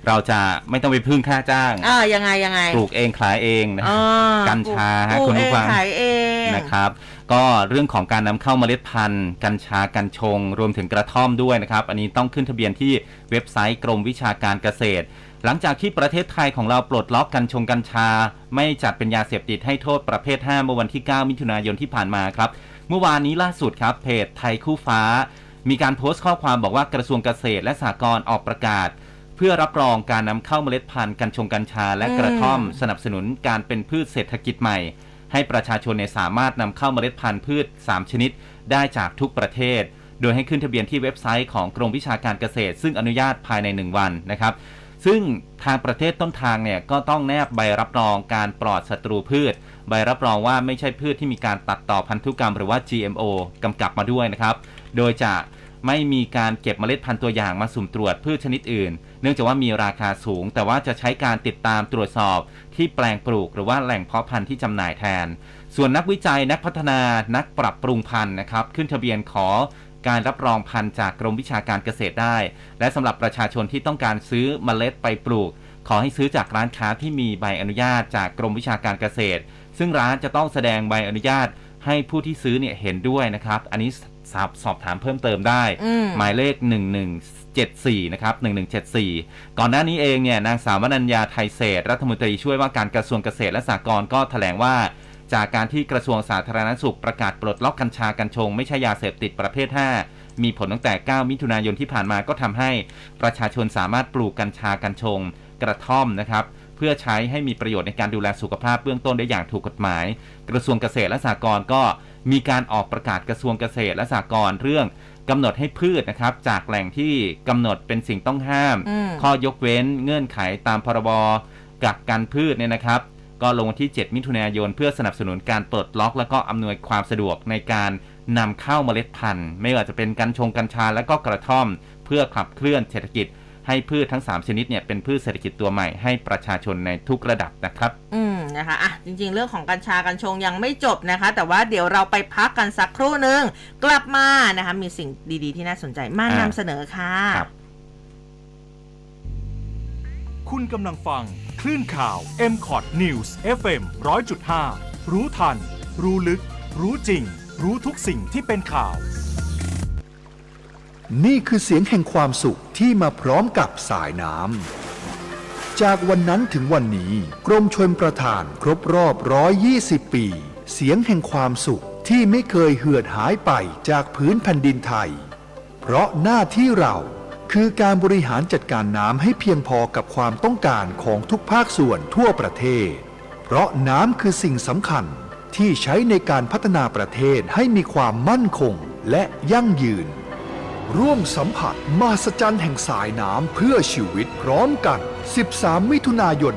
เราจะไม่ต้องไปพึ่งค่าจ้างอ่ายังไงยังไง ปลูกเองขายเองนะอ่ากัญชาฮะปลูกคุณเอผู้งฟังขายเองนะครับก็เรื่องของการนำเข้าเมล็ดพันธุ์ กัญชากัญชง รวมถึงกระท่อมด้วยนะครับ อันนี้ต้องขึ้นทะเบียนที่เว็บไซต์กรมวิชาการเกษตร หลังจากที่ประเทศไทยของเราปลดล็อกกัญชงกัญชา ไม่จัดเป็นยาเสพติดให้โทษประเภท 5 เมื่อวันที่ 9 มิถุนายนที่ผ่านมาครับ เมื่อวานนี้ล่าสุดครับเพจไทยคู่ฟ้า มีการโพสต์ข้อความบอกว่ากระทรวงเกษตรและสหกรณ์ออกประกาศ เพื่อรับรองการนำเข้าเมล็ดพันธุ์กัญชงกัญชา และกระท่อม สนับสนุนการเป็นพืชเศรษฐกิจใหม่ ให้ประชาชนเนี่ยสามารถนำเข้าเมล็ดพันธุ์พืช 3 ชนิด ได้จากทุกประเทศ โดยให้ขึ้นทะเบียนที่เว็บไซต์ของกรมวิชาการเกษตร ซึ่งอนุญาตภายใน 1 วันนะครับซึ่งทางประเทศต้นทางเนี่ยก็ต้องแนบใบรับรองการปลอดศัตรูพืช ใบรับรองว่าไม่ใช่พืชที่มีการตัดต่อพันธุกรรมหรือว่า GMO กำกับมาด้วยนะครับ โดยจะ ไม่มีการเก็บเมล็ดพันธุ์ตัวอย่างมาสุ่มตรวจพืชชนิดอื่น เนื่องจากว่ามีราคาสูง แต่ว่าจะใช้การติดตามตรวจสอบที่แปลงปลูกหรือว่าแหล่งเพาะพันธุ์ที่จำหน่ายแทน ส่วนนักวิจัยนักพัฒนานักปรับปรุงพันธุ์นะครับ ขึ้นทะเบียนขอการรับรองพันธุ์จากกรมวิชาการเกษตรได้ และสำหรับประชาชนที่ต้องการซื้อเมล็ดไปปลูก ขอให้ซื้อจากร้านค้าที่มีใบอนุญาตจากกรมวิชาการเกษตร ซึ่งร้านจะต้องแสดงใบอนุญาตให้ผู้ที่ซื้อเนี่ยเห็นด้วยนะครับ อันนี้ สอบสอบถามเพิ่มเติมได้อืมหมายเลข 1174 นะครับ 1174 ก่อนหน้านี้เองเนี่ยนางสาววนัญญาไทยเศษ รัฐมนตรีช่วยว่าการกระทรวงเกษตรและสหกรณ์ก็แถลงว่าจากการที่กระทรวงสาธารณสุขประกาศปลดล็อกกัญชากัญชง ไม่ใช่ยาเสพติดประเภท 5 มีผลตั้งแต่ 9 มิถุนายนที่ผ่านมาก็ทำให้ประชาชนสามารถปลูกกัญชากัญชง กระท่อมนะครับ เพื่อใช้ให้มีประโยชน์ในการดูแลสุขภาพเบื้องต้นได้อย่างถูกกฎหมาย กระทรวงเกษตรและสหกรณ์ก็ มีการออกประกาศกระทรวงเกษตรและสหกรณ์เรื่องกำหนดให้พืชนะครับ จากแหล่งที่กำหนดเป็นสิ่งต้องห้ามอืมข้อยกเว้นเงื่อนไขตามพรบกักกันพืชเนี่ยนะครับ ก็ลงวันที่ 7 มิถุนายน เพื่อสนับสนุนการปลดล็อก และก็อำนวยความสะดวกในการนำเข้าเมล็ดพันธุ์ ไม่ว่าจะเป็นกัญชงกัญชาและก็กระท่อม เพื่อขับเคลื่อนเศรษฐกิจ ให้พืชทั้ง 3 ชนิดเนี่ยเป็นพืชเศรษฐกิจตัวใหม่ให้ประชาชนในทุกระดับนะครับ อืมนะคะอะจริง ๆ เรื่องของกัญชากัญชงยังไม่จบนะคะ แต่ว่าเดี๋ยวเราไปพักกันสักครู่หนึ่งกลับมานะคะ มีสิ่งดีๆ ที่น่าสนใจมากอ่านนำเสนอค่ะครับคุณกำลังฟัง คลื่นข่าว m c o t News FM 100.5 รู้ทัน รู้ลึก รู้จริง รู้ทุกสิ่งที่เป็นข่าว นี่คือเสียงแห่งความสุขที่มาพร้อมกับสายน้ำ จากวันนั้นถึงวันนี้ กรมชลประทานครบรอบ 120 ปี เสียงแห่งความสุขที่ไม่เคยเหือดหายไปจากพื้นแผ่นดินไทย เพราะหน้าที่เราคือการบริหารจัดการน้ำให้เพียงพอกับความต้องการของทุกภาคส่วนทั่วประเทศ เพราะน้ำคือสิ่งสำคัญที่ใช้ในการพัฒนาประเทศให้มีความมั่นคงและยั่งยืน ร่วมสัมผัสมหัศจรรย์แห่งสายน้ำเพื่อชีวิตพร้อมกัน 13 มิถุนายน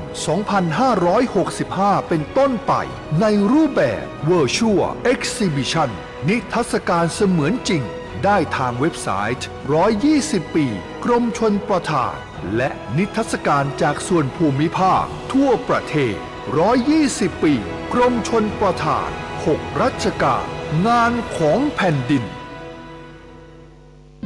2565 เป็นต้นไป ในรูปแบบ Virtual Exhibition นิทรรศการเสมือนจริง ได้ทางเว็บไซต์ 120 ปี กรมชนประทาน และนิทรรศการจากส่วนภูมิภาค ทั่วประเทศ 120 ปี กรมชนประทาน 6 รัชกาลงานของแผ่นดิน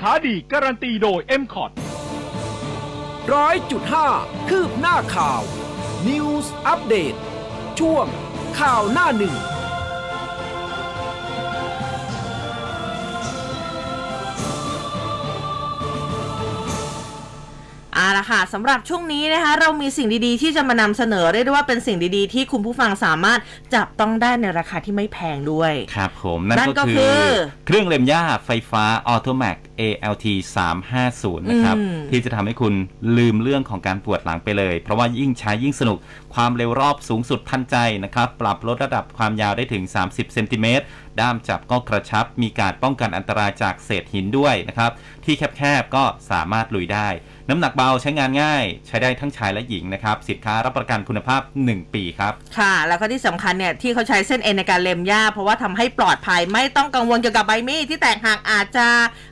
ค้าดีการันตีโดย m c o t ร้อยจุดห้าคืบหน้าข่าว News Update ช่วงข่าวหน้าหนึ่ง ละค่ะสำหรับช่วงนี้นะคะเรามีสิ่งดีๆ ที่จะมานำเสนอเรียกได้ว่าเป็นสิ่งดีๆ ที่คุณผู้ฟังสามารถจับต้องได้ในราคาที่ไม่แพงด้วย ครับผมนั่นนั่นก็ก็คืคืออเครื่องเล็มหญ้าไฟฟ้า Automac ALT 350นะครับอืมที่จะทำให้คุณลืมเรื่องของการปวดหลังไปเลย เพราะว่ายิ่งใช้ยิ่งสนุกความเร็วรอบสูงสุดทันใจนะครับปรับลดระดับความยาวได้ถึง 30เซนติเมตรด้ามจับก็กระชับมีการป้องกันอันตรายจากเศษหินด้วยนะครับที่แคบๆก็สามารถลุยได้ น้ำหนักเบาใช้งานง่าย ใช้ได้ทั้งชายและหญิงนะครับ สินค้ารับประกันคุณภาพ 1 ปีครับ ค่ะ แล้วก็ที่สำคัญเนี่ยที่เขาใช้เส้นเอ็นในการเล็มหญ้า เพราะว่าทำให้ปลอดภัยไม่ต้องกังวลเกี่ยวกับใบมีดที่แตกหักอาจจะ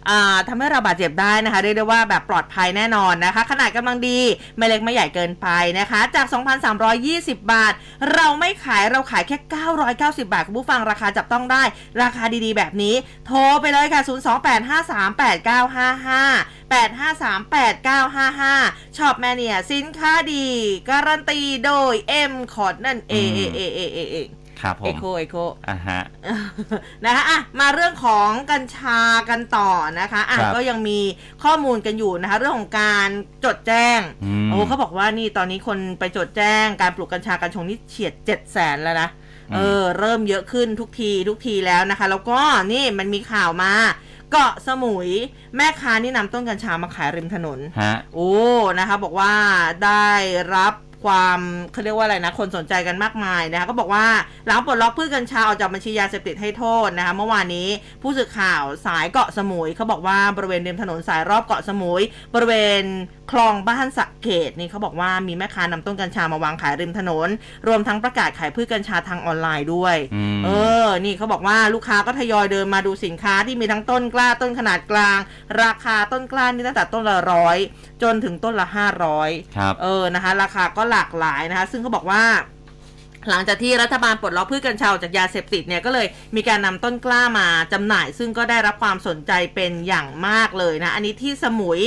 อ่าทำให้เราบาดเจ็บได้นะคะเรียกได้ว่าแบบปลอดภัยแน่นอนนะคะ ขนาดกำลังดีไม่เล็กไม่ใหญ่เกินไปนะคะ จาก 2,320 บาท เราไม่ขายเราขายแค่ 990 บาทคุณผู้ฟังราคาจับต้องได้ ราคาดีๆ แบบนี้ โทรไปเลยค่ะ 028538955 8538955ช็อปแมเนียสินค้าดี การันตีโดย M คอร์ดนั่นเอเอเอเอเอเอครับผเอมโคเอโคอ่าฮะนะคะอะมาเรื่องของกัญชากันต่อนะคะอะครับก็ยังมีข้อมูลกันอยู่นะคะเรื่องของการจดแจ้งอืมโอ้เขาบอกว่านี่ตอนนี้คนไปจดแจ้งการปลูกกัญชากัญชงนี่เฉียด7 0 0แสนแล้วนะเออเริ่มเยอะขึ้นทุกทีทุกทีแล้วนะคะ แล้วก็นี่มันมีข่าวมาเกาะสมุย แม่ค้านี่นำต้นกัญชามาขายริมถนน ฮะ โอ้ นะคะ บอกว่าได้รับ ความเขาเรียกว่าอะไรนะ คนสนใจกันมากมายนะคะก็บอกว่าหลังปลดล็อกพืชกัญชาออกจากบัญชียาเสพติดให้โทษนะคะเมื่อวานนี้ผู้สื่อข่าวสายเกาะสมุยเขาบอกว่าบริเวณริมถนนสายรอบเกาะสมุย บริเวณคลองบ้านสะเกดนี่เขาบอกว่ามีแม่ค้านำต้นกัญชามาวางขายริมถนน รวมทั้งประกาศขายพืชกัญชาทางออนไลน์ด้วยอืมเออ นี่เขาบอกว่าลูกค้าก็ทยอยเดินมาดูสินค้าที่มีทั้งต้นกล้าต้นขนาดกลาง ราคาต้นกล้านี่ตั้งแต่ต้นละร้อยจนถึงต้นละห้าร้อยครับเออนะคะ ราคาก็หลากหลายนะคะ ซึ่งเขาบอกว่าหลังจากที่รัฐบาลปลดล็อกพืชกัญชาจากยาเสพติดเนี่ยก็เลยมีการนำต้นกล้ามาจำหน่าย ซึ่งก็ได้รับความสนใจเป็นอย่างมากเลยนะ อันนี้ที่สมุย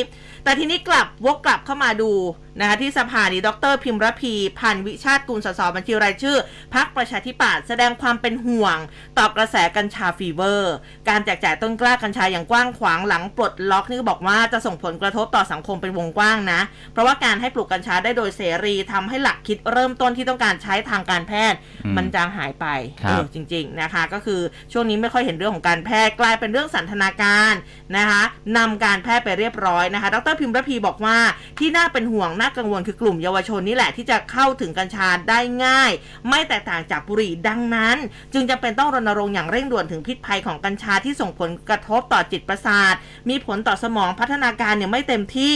แต่ทีนี้กลับวกกลับเข้ามาดู นะคะที่สภานี้ดรพิมรพี พันธ์วิชาติกุลสสบัญชีรายชื่อพักประชาธิปัตย์แสดงความเป็นห่วง ต่อกระแสกัญชาฟีเวอร์ การแจกจ่ายต้นกล้ากัญชาอย่างกว้างขวางหลังปลดล็อกนี่ก็บอกว่าจะส่งผลกระทบต่อสังคมเป็นวงกว้างนะ เพราะว่าการให้ปลูกกัญชาได้โดยเสรีทำให้หลักคิดเริ่มต้นที่ต้องการใช้ทางการแพทย์อืมมันจางหายไปครับเออจริง ๆนะคะ ก็คือช่วงนี้ไม่ค่อยเห็นเรื่องของการแพทย์กลายเป็นเรื่องสันทนาการนะคะนำการแพทย์ไปเรียบร้อยนะคะ ดรพิมพ์ระพีบอกว่าที่น่าเป็นห่วงน่ากังวลคือกลุ่มเยาวชนนี่แหละที่จะเข้าถึงกัญชาได้ง่าย ไม่แตกต่างจากบุหรี่ดังนั้น จึงจำเป็นต้องรณรงค์อย่างเร่งด่วนถึงพิษภัยของกัญชาที่ส่งผลกระทบต่อจิตประสาท มีผลต่อสมองพัฒนาการเนี่ยไม่เต็มที่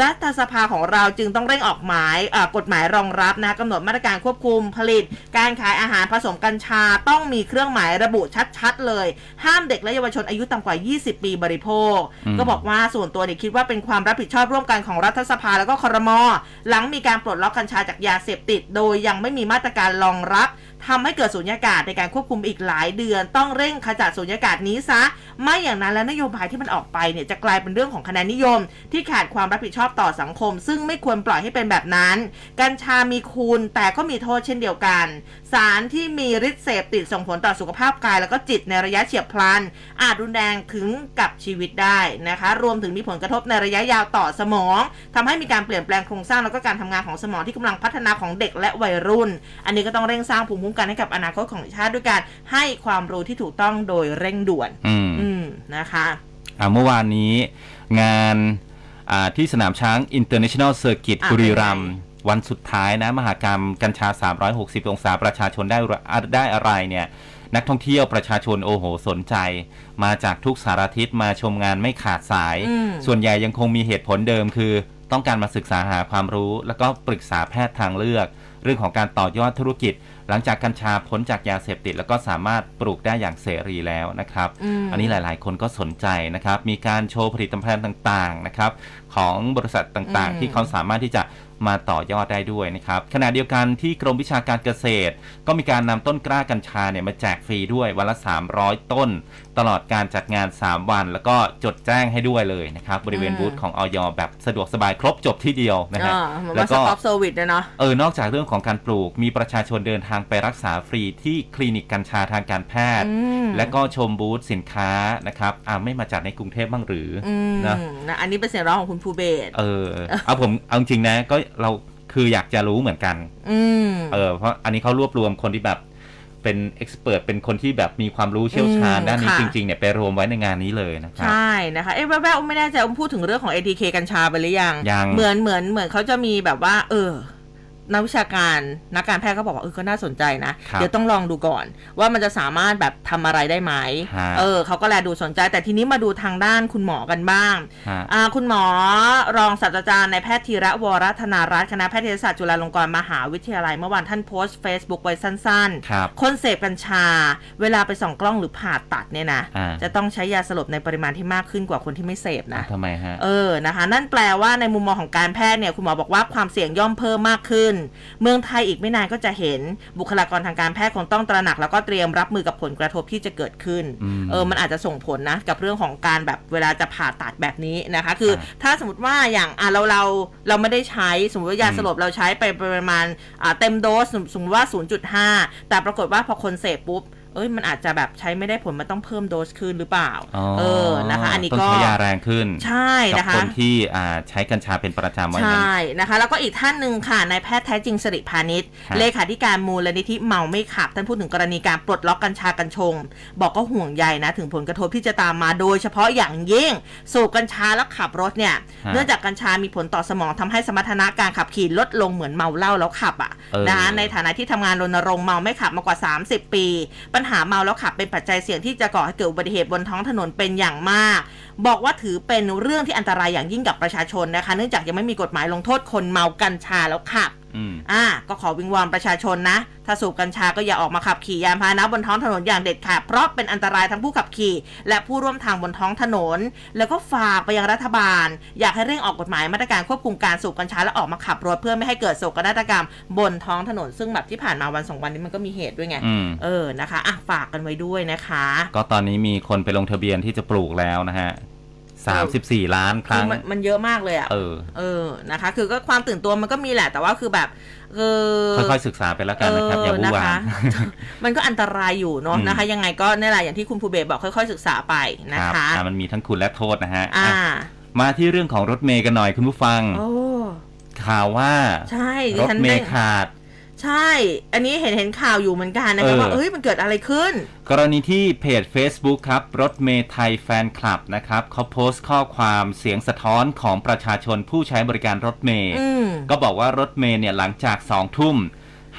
รัฐสภาของเราจึงต้องเร่งออกหมายกฎหมายรองรับนะกำหนดมาตรการควบคุมผลิต การขายอาหารผสมกัญชาต้องมีเครื่องหมายระบุชัดๆ เลย ห้ามเด็กและเยาวชนอายุต่ำกว่า 20 ปีบริโภค ก็บอกว่าส่วนตัวเนี่ยคิดว่าเป็นความรับผิดชอบร่วมกันของรัฐสภาแล้วก็คอรมอหลังมีการปลดล็อกกัญชาจากยาเสพติด โดยยังไม่มีมาตรการรองรับ ทำให้เกิดสุญญากาศในการควบคุมอีกหลายเดือน ต้องเร่งขจัดสุญญากาศนี้ซะ ไม่อย่างนั้นแล้วนโยบายที่มันออกไปเนี่ยจะกลายเป็นเรื่องของคะแนนนิยม ที่ขาดความรับผิดชอบต่อสังคม ซึ่งไม่ควรปล่อยให้เป็นแบบนั้น กัญชามีคุณแต่ก็มีโทษเช่นเดียวกัน สารที่มีฤทธิ์เสพติดส่งผลต่อสุขภาพกาย แล้วก็จิตในระยะเฉียบพลัน อาจรุนแรงถึงกับชีวิตได้นะคะ รวมถึงมีผลกระทบในระยะยาวต่อสมองทำให้มีการเปลี่ยนแปลงโครงสร้างแล้วก็การทำงานของสมองที่กำลังพัฒนาของเด็กและวัยรุ่น อันนี้ก็ต้องเร่งสร้างภูมิคุ้มกันให้กับอนาคตของชาติด้วยการให้ความรู้ที่ถูกต้องโดยเร่งด่วน อืมอืมนะคะอ่าเมื่อวานนี้งานอ่าที่สนามช้าง International Circuit อะบุรีรัมเป็นย์ไงวันสุดท้ายนะ มหากรรมกัญชา 360 องศาประชาชนได้ระได้อะไรเนี่ยนักท่องเที่ยวประชาชนโอ้โหสนใจ มาจากทุกสารทิศมาชมงานไม่ขาดสายอืมส่วนใหญ่ยังคงมีเหตุผลเดิมคือ ต้องการมาศึกษาหาความรู้ แล้วก็ปรึกษาแพทย์ทางเลือก เรื่องของการต่อยอดธุรกิจ หลังจากกัญชาพ้นจากยาเสพติด แล้วก็สามารถปลูกได้อย่างเสรีแล้วนะครับอืมอันนี้หลาย ๆ คนก็สนใจนะครับ มีการโชว์ผลิตภัณฑ์ต่าง ๆ นะครับ ของบริษัทต่างอืมๆที่เขาสามารถที่จะมาต่อยอดได้ด้วยนะครับขณะเดียวกันที่กรมวิชาการเกษตร ก็มีการนำต้นกล้ากัญชาเนี่ยมาแจกฟรีด้วยวันละ 300 ต้น ตลอดการจัดงาน 3 วัน แล้วก็จดแจ้งให้ด้วยเลยนะครับ บริเวณอืมบูธของอย.แบบสะดวกสบายครบจบที่เดียวนะฮะอ่าเหมือนแบบว่า one stop service นะเนาะเออนอกจากเรื่องของการปลูกมีประชาชนเดินทางไปรักษาฟรีที่คลินิกกัญชาทางการแพทย์อืมและก็ชมบูธสินค้านะครับอ่าไม่มาจัดในกรุงเทพบ้างหรือออืมนะนะอันนี้เป็นเสียงร้องของคุณภูเบศรเออเอาผมเอาจริงๆนะ ก็เราคืออยากจะรู้เหมือนกันอืมเออเพราะอันนี้เขารวบรวมคนที่แบบเป็นเอ็กซ์เพรสเป็นคนที่แบบมีความรู้เชี่ยวชาญอืมด้านนี้ค่ะจริงๆเนี่ยไปรวมไว้ในงานนี้เลยนะครับใช่นะคะเอ๊ะแววๆไม่แน่ใจว่าพูดถึงเรื่องของ ATK กัญชาไปหรือยังยังเหมือนเหมือนเหมือนเขาจะมีแบบว่า เออ นักวิชาการนักการแพทย์เขาบอกว่าเออก็น่าสนใจนะครับเดี๋ยวต้องลองดูก่อน ว่ามันจะสามารถแบบทำอะไรได้ไหมฮะเออเขาก็แลดูสนใจ แต่ทีนี้มาดูทางด้านคุณหมอกันบ้างฮะอ่าคุณหมอรองศาสตราจารย์ในายแพทย์ธีระวรธนารัตน์คณะแพทยศาสตร์จุฬาลงกรณ์มหาวิทยาลัย เมื่อวานท่านโพสต์ Facebook ไว้สั้นครับคนเสพกัญชา เวลาไปส่องกล้องหรือผ่าตัดเนี่ยนะอ่าจะต้องใช้ยาสลบในปริมาณที่มากขึ้นกว่าคนที่ไม่เสพนะทำไมฮะเออนะคะ นั่นแปลว่าในมุมมองของการแพทย์เนี่ยคุณหมอบอกว่าความเสี่ยงย่อมเพิ่มมากขึ้นเมืองไทยอีกไม่นานก็จะเห็นบุคลากรทางการแพทย์คงต้องตระหนัก แล้วก็เตรียมรับมือกับผลกระทบที่จะเกิดขึ้นอืมเออ มันอาจจะส่งผลนะ กับเรื่องของการแบบเวลาจะผ่าตัดแบบนี้นะคะ คือครับถ้าสมมติว่าอย่างอะเราเราเราไม่ได้ใช้สมมติว่ายาอืมสลบเราใช้ไปประมาณอ่าเต็มโดสสมสมมติว่า 0.5 แต่ปรากฏว่าพอคนเสพปุ๊บ เอ้ยมันอาจจะแบบใช้ไม่ได้ผลมันต้องเพิ่มโดสขึ้นหรือเปล่า เออนะคะ อันนี้ต้องก็ใช้ยาแรงขึ้น ใช่กันะคะคนที่อ่าใช้กัญชาเป็นประจำว่าอย่างใช่นั้นนะคะ แล้วก็อีกท่านหนึ่งค่ะนายแพทย์แท้จริงสิริพานิชฮะเลขาธิการมูลนิธิเมาไม่ขับ ท่านพูดถึงกรณีการปลดล็อกกัญชากัญชง บอกก็ห่วงใยนะถึงผลกระทบที่จะตามมาโดยเฉพาะอย่างยิ่ง สูบกัญชาแล้วขับรถเนี่ยฮะเนื่องจากกัญชามีผลต่อสมองทำให้สมรรถนะการขับขี่ลดลงเหมือนเมาเหล้าแล้วขับอะเออนะคะในฐานะที่ทำงานรณรงค์เมาไม่ขับมากว่า 30 ปีปัญหาเมาแล้วขับเป็นปัจจัยเสี่ยงที่จะก่อให้เกิดอุบัติเหตุบนท้องถนนเป็นอย่างมาก บอกว่าถือเป็นเรื่องที่อันตรายอย่างยิ่งกับประชาชนนะคะ เนื่องจากยังไม่มีกฎหมายลงโทษคนเมากัญชาแล้วขับ อืมอ่า ก็ขอวิงวอนประชาชนนะ ถ้าสูบกัญชาก็อย่าออกมาขับขี่ยานพาหนะบนท้องถนนอย่างเด็ดขาดเพราะเป็นอันตรายทั้งผู้ขับขี่ และผู้ร่วมทางบนท้องถนน แล้วก็ฝากไปยังรัฐบาล อยากให้เร่งออกกฎหมายมาตรการควบคุมการสูบกัญชาและออกมาขับรถเพื่อไม่ให้เกิดโศกนาฏกรรม บนท้องถนน ซึ่งแบบที่ผ่านมาวันสองวันนี้มันก็มีเหตุด้วยไงอืมเออนะคะอะฝากกันไว้ด้วยนะคะ ก็ตอนนี้มีคนไปลงทะเบียนที่จะปลูกแล้วนะฮะ 34ล้านคคืรั้องมันมันเยอะมากเลยอะเออเออนะคะ คือก็ความตื่นตัวมันก็มีแหละแต่ว่าคือแบบเออค่อยๆศึกษาไปแล้วกันนะครับอย่าวุ่นวายนะคะมันก็อันตรายอยู่เนาะอืมนะคะ ยังไงก็นี่แหละอย่างที่คุณภูเบศบอกค่อยๆศึกษาไปนะรับคะอะมันมีทั้งคุณและโทษนะฮะอ่าอะมาที่เรื่องของรถเมย์กันหน่อยคุณผู้ฟังโอ้ข่าวว่า ใช่ดิรถฉันเมได้ย์ขาด ใช่ อันนี้เห็นเห็นข่าวอยู่เหมือนกันนะคะเออว่าเอ้ยมันเกิดอะไรขึ้น กรณีที่เพจ Facebook ครับ รถเมย์ไทยแฟนคลับนะครับเขาโพสต์ข้อความเสียงสะท้อนของประชาชนผู้ใช้บริการรถเมย์อืมก็บอกว่ารถเมย์เนี่ยหลังจากสองทุ่ม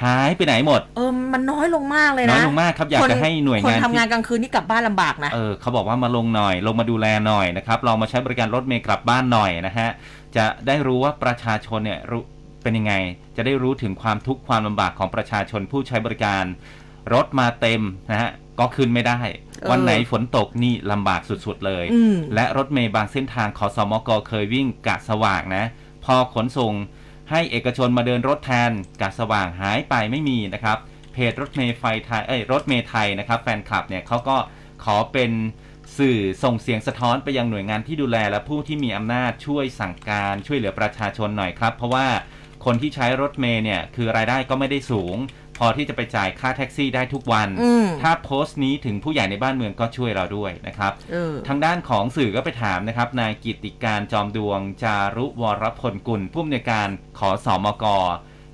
หายไปไหนหมด เออ มันน้อยลงมากเลยนะ น้อยลงมากครับอยากจะให้หน่วยคนงานทำงานที่กลางคืนนี่กลับบ้านลำบากนะ เออเขาบอกว่ามาลงหน่อย ลงมาดูแลหน่อยนะครับ ลองมาใช้บริการรถเมย์กลับบ้านหน่อยนะฮะ จะได้รู้ว่าประชาชนเนี่ยรู้ เป็นยังไง จะได้รู้ถึงความทุกข์ความลำบากของประชาชนผู้ใช้บริการ รถมาเต็มนะฮะก็ขึ้นไม่ได้เออวันไหนฝนตกนี่ลำบากสุดๆเลยอืมและรถเมย์บางเส้นทางขอสมกเคยวิ่งกะสว่างนะ พอขนส่งให้เอกชนมาเดินรถแทนกะสว่างหายไปไม่มีนะครับ เพจรถเมย์ไฟไทยเอ้ยรถเมย์ไทยนะครับ แฟนคลับเนี่ยเขาก็ขอเป็นสื่อส่งเสียงสะท้อนไปยังหน่วยงานที่ดูแลและผู้ที่มีอำนาจช่วยสั่งการช่วยเหลือประชาชนหน่อยครับ เพราะว่า คนที่ใช้รถเมย์เนี่ยคือรายได้ก็ไม่ได้สูง พอที่จะไปจ่ายค่าแท็กซี่ได้ทุกวันอืมถ้าโพสต์นี้ถึงผู้ใหญ่ในบ้านเมืองก็ช่วยเราด้วยนะครับเออทางด้านของสื่อก็ไปถามนะครับนายกิตติการจอมดวง จารุวรพลกุลผู้อำนวยการขอสอมก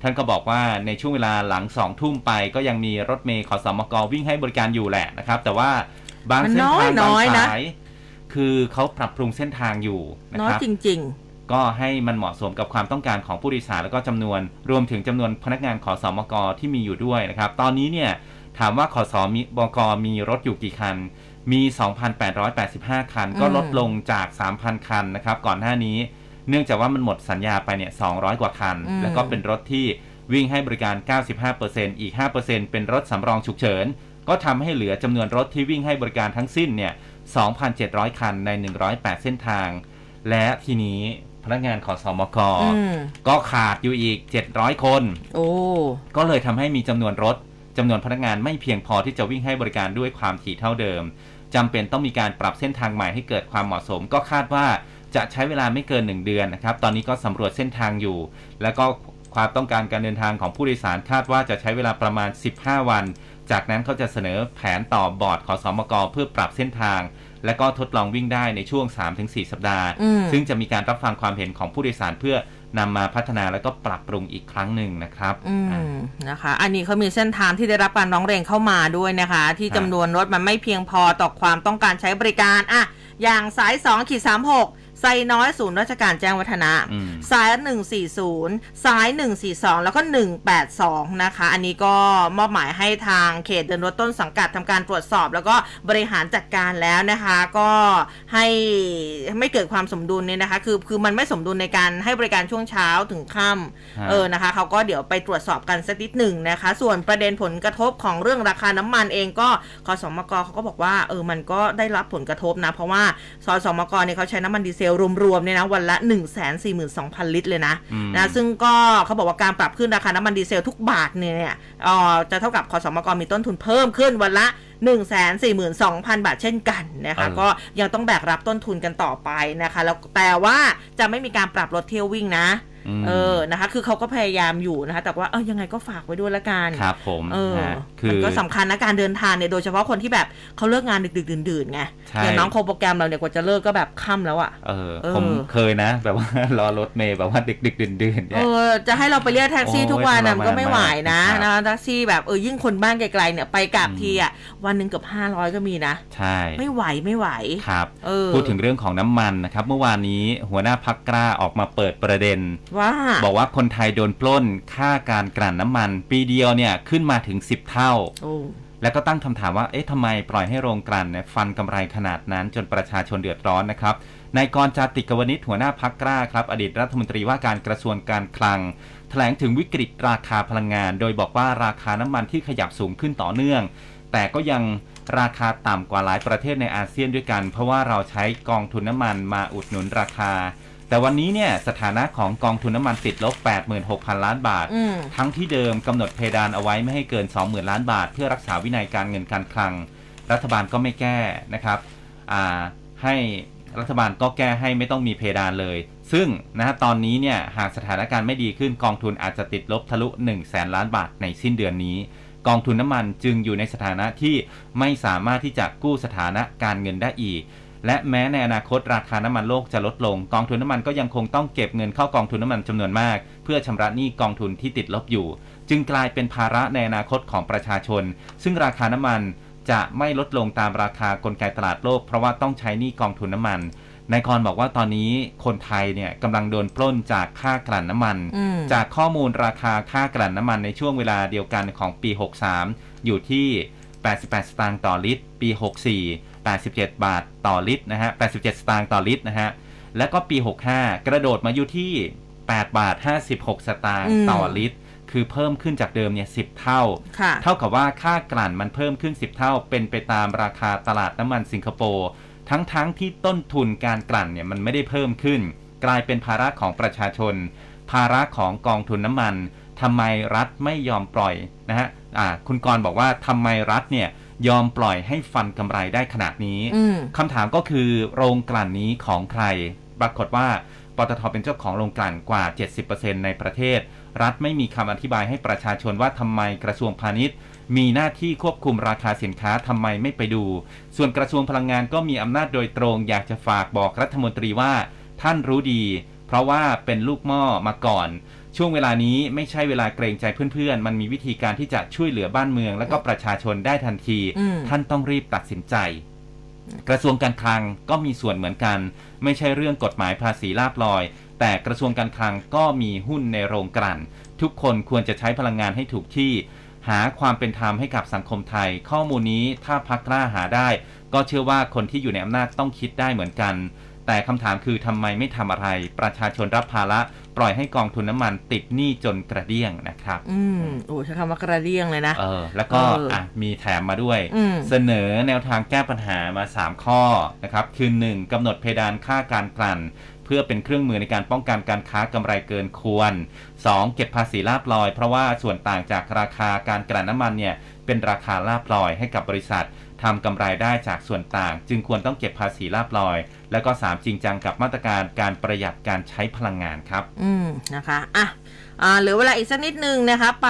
ท่านก็บอกว่าในช่วงเวลาหลังสองทุ่มไป ก็ยังมีรถเมย์ขอสอมกวิ่งให้บริการอยู่แหละนะครับ แต่ว่าบางมันเส้นทางน้บางอยๆนะสายคือเขาปรับปรุงเส้นทางอยู่นะน้อคยรับจริง ก็ให้มันเหมาะสมกับความต้องการของผู้โดยสารแล้วก็จำนวน รวมถึงจำนวนพนักงานขอสอมกที่มีอยู่ด้วยนะครับ ตอนนี้เนี่ยถามว่าขอสอมกมีรถอยู่กี่คัน มี 2,885 คัน ก็อืมลดลงจาก 3,000 คันนะครับ ก่อนหน้านี้ เนื่องจากว่ามันหมดสัญญาไปเนี่ย 200 กว่าคันอืมแล้วก็เป็นรถที่วิ่งให้บริการ 95%อีก 5%เป็นรถสำรองฉุกเฉิน ก็ทำให้เหลือจำนวนรถที่วิ่งให้บริการทั้งสิ้นเนี่ย 2,700 คันใน 108 เส้นทาง และทีนี้ พนักงานขอสอมกๆอืมก็ขาดอยู่อีก 700 คน โอ้ก็เลยทำให้มีจำนวนรถจำนวนพนักงานไม่เพียงพอที่จะวิ่งให้บริการด้วยความถี่เท่าเดิมจำเป็นต้องมีการปรับเส้นทางใหม่ให้เกิดความเหมาะสม ก็คาดว่าจะใช้เวลาไม่เกิน 1 เดือนนะครับ ตอนนี้ก็สำรวจเส้นทางอยู่ แล้วก็ความต้องการการเดินทางของผู้โดยสารคาดว่าจะใช้เวลาประมาณ 15 วัน จากนั้นเขาจะเสนอแผนต่อบอร์ดขอสอมกเพื่อปรับเส้นทาง และก็ทดลองวิ่งได้ในช่วง 3-4 สัปดาห์อืมซึ่งจะมีการรับฟังความเห็นของผู้โดยสารเพื่อนำมาพัฒนาแล้วก็ปรับปรุงอีกครั้งหนึ่งนะครับอือะมนะคะ อันนี้เขามีเส้นทางที่ได้รับการร้องเรียนเข้ามาด้วยนะคะ ที่ครับจำนวนรถมันไม่เพียงพอต่อความต้องการใช้บริการอะอย่างสาย2ขีด36 ไซน้อยศูนย์ราชการแจ้งวัฒนะอืมสาย 140 สาย 142 แล้วก็ 182 นะคะ อันนี้ก็มอบหมายให้ทางเขตเดินรถต้นสังกัดทำการตรวจสอบ แล้วก็บริหารจัดการแล้วนะคะ ก็ให้ไม่เกิดความสมดุลเนี่ยนะคะ คือคือมันไม่สมดุลในการให้บริการช่วงเช้าถึงค่ฮะำเออนะคะเขาก็เดี๋ยวไปตรวจสอบกันสักนิดหนึ่งนะคะ ส่วนประเด็นผลกระทบของเรื่องราคาน้ำมันเองก็คสมกเขาก็บอกว่าเออมันก็ได้รับผลกระทบนะ เพราะว่าสสมกเนี่ยเขาใช้น้ำมันดีเซลรวมๆเนี่ยนะวันละ 1 4 2 0 0 0 ลิตรเลยนะอืมนะซึ่งก็เขาบอกว่าการปรับขึ้นราคาน้ำมันดีเซลทุกบาทเนี่ยเอ่อจะเท่ากับคสมกมีต้นทุนเพิ่มขึ้นวันละ1 4 2 0 0 0 บาทเช่นกันนะคะเออก็ยังต้องแบกรับต้นทุนกันต่อไปนะคะ แล้วแต่ว่าจะไม่มีการปรับลดเที่ยววิ่งนะม เออนะคะ คือเขาก็พยายามอยู่นะคะ แต่ว่าเออยังไงก็ฝากไว้ด้วยละกันครับผมเออนะคืมันอก็สำคัญนะการเดินทางเนี่ยโดยเฉพาะคนที่แบบเขาเลิกงานดึกๆดื่นๆไงใช่อย่างน้องโคโปรแกรมเราเนี่ยกว่าจะเลิกก็แบบค่ำแล้วอะเออเออผมเคยนะ แบบว่ารอรถเมย์แบบว่าดึกดึกดื่นดื่นๆเอเนี่ยอจะให้เราไปเรียกแท็กซี่โอ้ยทุกวันน่ะทรมานมันก็ไม่ไหวนะมากนะแท็กซี่แบบเออยิ่งคนบ้านไกลๆเนี่ยไปกลับอืมทีอะวันหนึ่งเกือบห้าร้อยก็มีนะใช่ไม่ไหวไม่ไหวครับเออพูดถึงเรื่องของน้ำมันนะครับเมื่อวานนี้หัวหน้าพักกล้าออกมาเปิดประเด็นว่า บอกว่าคนไทยโดนปล้นค่าการกลั่นน้ำมัน ปีเดียวเนี่ยขึ้นมาถึง 10 เท่าโอ้แล้วก็ตั้งคำถามว่า เอ๊ะทำไมปล่อยให้โรงกลั่นเนี่ยฟันกำไรขนาดนั้นจนประชาชนเดือดร้อนนะครับนายกรจาติกวนิชหัวหน้าพักกล้าครับ อดีตรัฐมนตรีว่าการกระทรวงการคลัง แถลงถึงวิกฤตราคาพลังงาน โดยบอกว่าราคาน้ำมันที่ขยับสูงขึ้นต่อเนื่อง แต่ก็ยังราคาต่ำกว่าหลายประเทศในอาเซียนด้วยกัน เพราะว่าเราใช้กองทุนน้ำมันมาอุดหนุนราคา แต่วันนี้เนี่ยสถานะของกองทุนน้ำมันติดลบ 86,000 ล้านบาท อืม ทั้งที่เดิมกำหนดเพดานเอาไว้ไม่ให้เกิน 20,000 ล้านบาท เพื่อรักษาวินัยการเงินการคลัง รัฐบาลก็ไม่แก้นะครับอ่าให้รัฐบาลก็แก้ให้ไม่ต้องมีเพดานเลย ซึ่งนะฮะตอนนี้เนี่ยหากสถานการณ์ไม่ดีขึ้นกองทุนอาจจะติดลบทะลุ1 0 0 0 0แสนล้านบาทในสิ้นเดือนนี้ กองทุนน้ำมันจึงอยู่ในสถานะที่ไม่สามารถที่จะกู้สถานะการเงินได้อีก และแม้ในอนาคตราคาน้ำมันโลกจะลดลง กองทุนน้ำมันก็ยังคงต้องเก็บเงินเข้ากองทุนน้ำมันจำนวนมาก เพื่อชำระหนี้กองทุนที่ติดลบอยู่ จึงกลายเป็นภาระในอนาคตของประชาชน ซึ่งราคาน้ำมันจะไม่ลดลงตามราคากลไกตลาดโลก เพราะว่าต้องใช้หนี้กองทุนน้ำมันนายกรบอกว่าตอนนี้คนไทยเนี่ยกำลังโดนปล้นจากค่ากลั่นน้ำมันอืมจากข้อมูลราคาค่ากลั่นน้ำมันในช่วงเวลาเดียวกันของปี 63 อยู่ที่ 88 สตางค์ต่อลิตร ปี 64 87 บาทต่อลิตรนะฮะ87 สตางค์ต่อลิตรนะฮะ แล้วก็ปี 65 กระโดดมาอยู่ที่ 8 บาท 56 สตางค์อืมต่อลิตร คือเพิ่มขึ้นจากเดิมเนี่ย10 เท่าค่ะเท่ากับว่าค่ากลั่นมันเพิ่มขึ้น 10 เท่า เป็นไปตามราคาตลาดน้ำมันสิงคโปร์ ทั้งๆทที่ต้นทุนการกลั่นเนี่ยมันไม่ได้เพิ่มขึ้น กลายเป็นภาระของประชาชน ภาระของกองทุนน้ำมันทำไมรัฐไม่ยอมปล่อยนะฮะอ่าคุณกรณ์บอกว่าทำไมรัฐเนี่ย ยอมปล่อยให้ฟันกำไรได้ขนาดนี้อืมคำถามก็คือโรงกลั่นนี้ของใคร ปรากฏว่าปตทเป็นเจ้าของโรงกลั่นกว่า 70%ในประเทศ รัฐไม่มีคำอธิบายให้ประชาชนว่าทำไมกระทรวงพาณิชย์ มีหน้าที่ควบคุมราคาสินค้าทำไมไม่ไปดู ส่วนกระทรวงพลังงานก็มีอำนาจโดยตรงอยากจะฝากบอกรัฐมนตรีว่า ท่านรู้ดี เพราะว่าเป็นลูกหม้อมาก่อน ช่วงเวลานี้ไม่ใช่เวลาเกรงใจเพื่อนๆ มันมีวิธีการที่จะช่วยเหลือบ้านเมือง และก็ประชาชนได้ทันทีอืมท่านต้องรีบตัดสินใจ กระทรวงการคลังก็มีส่วนเหมือนกัน ไม่ใช่เรื่องกฎหมายภาษีลาบลอย แต่กระทรวงการคลังก็มีหุ้นในโรงกลั่น ทุกคนควรจะใช้พลังงานให้ถูกที่ หาความเป็นธรรมให้กับสังคมไทย ข้อมูลนี้ถ้าพักกล้าหาได้ ก็เชื่อว่าคนที่อยู่ในอำนาจต้องคิดได้เหมือนกัน แต่คำถามคือทำไมไม่ทำอะไร ประชาชนรับภาระปล่อยให้กองทุนน้ำมันติดหนี้จนกระเดี้ยงนะครับ อืมโอ้ใช้คำว่ากระเดียงเลยนะ เออ แล้วก็เอออ่อะมีแถมมาด้วยอืมเสนอแนวทางแก้ปัญหามา 3 ข้อนะครับ คือ 1. กำหนดเพดานค่าการกลั่น เพื่อเป็นเครื่องมือในการป้องกันการค้ากำไรเกินควร 2. เก็บภาษีลาบลอย เพราะว่าส่วนต่างจากราคาการกลั่นน้ำมันเนี่ย เป็นราคาลาบลอยให้กับบริษัททำกำไรได้จากส่วนต่าง จึงควรต้องเก็บภาษีลาบลอย แล้วก็ 3. จริงจังกับมาตรการการประหยัดการใช้พลังงานครับ อืมนะคะอะ อ่าหลือเวลาอีกสักนิดนึงนะคะ ไป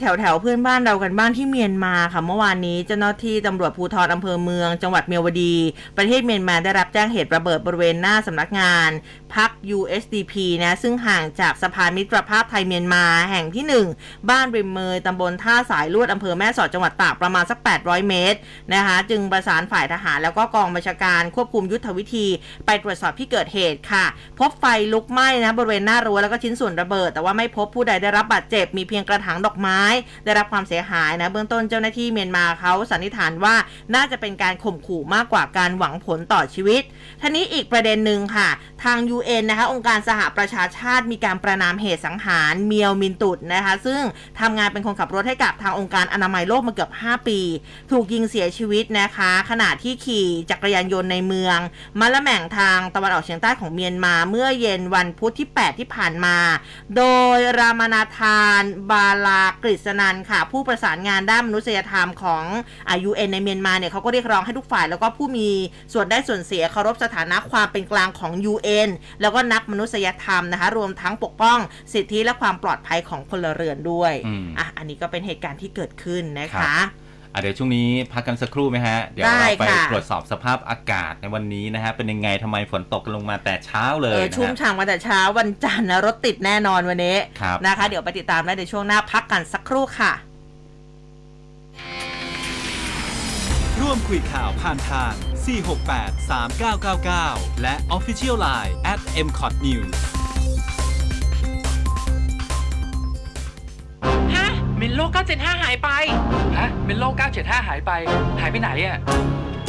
แถวแถวเพื่อนบ้านเรากันบ้างที่เมียนมาค่ะ เมื่อวานนี้เจ้าหน้าที่ตำรวจภูธรอำเภอเมือง จังหวัดเมียวดี ประเทศเมียนมาได้รับแจ้งเหตุระเบิดบริเวณหน้าสำนักงานพัก USDP นะซึ่งห่างจากสะพานมิตรภาพไทยเมียนมาแห่งที่ 1 บ้านริมเมยตำบลท่าสายลวดอำเภอแม่สอดจังหวัดตากประมาณสัก 800 เมตรนะคะจึงประสานฝ่ายทหารแล้วก็กองบัญชาการควบคุมยุทธวิธี ไปตรวจสอบที่เกิดเหตุค่ะ พบไฟลุกไหม้นะบริเวณหน้ารั้วแล้วก็ชิ้นส่วนระเบิด แต่ว่าไม่พบผู้ใดได้รับบาดเจ็บ มีเพียงกระถางดอกไม้ ได้รับความเสียหายนะ เบื้องต้นเจ้าหน้าที่เมียนมาเขาสันนิษฐานว่าน่าจะเป็นการข่มขู่มากกว่าการหวังผลต่อชีวิตท่านี้อีกประเด็นหนึ่งค่ะ ทาง UN นะคะองค์การสหประชาชาติมีการประนามเหตุสังหารเมียวมินตุดนะคะซึ่งทำงานเป็นคนขับรถให้กับทางองค์การอนามัยโลกมาเกือบ 5 ปี ถูกยิงเสียชีวิตนะคะ ขณะที่ขี่จักรยานยนต์ในเมืองมะละแม่งทางตะวันออกเฉียงใต้ของเมียนมาเมื่อเย็นวันพุธที่ 8 ที่ผ่านมา โดยรามนาธาน บาลากฤษนันค่ะ ผู้ประสานงานด้านมนุษยธรรมของอายุเอ็นในเมียนมาเนี่ยเขาก็เรียกร้องให้ทุกฝ่ายแล้วก็ผู้มีส่วนได้ส่วนเสียเคารพสถานะความเป็นกลางของ UN แล้วก็นักมนุษยธรรมนะคะ รวมทั้งปกป้องสิทธิและความปลอดภัยของพลเรือนด้วยอืมอะอันนี้ก็เป็นเหตุการณ์ที่เกิดขึ้นนะครัคะบ อะเดี๋ยวช่วงนี้พักกันสักครู่ไหมฮะ เดี๋ยวได้เราไปค่ะตรวจสอบสภาพอากาศในวันนี้นะฮะ เป็นยังไงทำไมฝนตกลงมาแต่เช้าเลเอยอนะชุ่มฮะฉ่ำมาแต่เช้าวันจันทร์นะรถติดแน่นอนวันนี้ครับนะคะ เดี๋ยวไปติดตามได้ในช่วงหน้าพักกันสักครู่ค่ะ ร่วมคุยข่าวผ่านทาง 468 3999 และ Official Line at m c o t News โล975 หายไป ฮะ เมนโล975 หายไป หายไปไหนอะ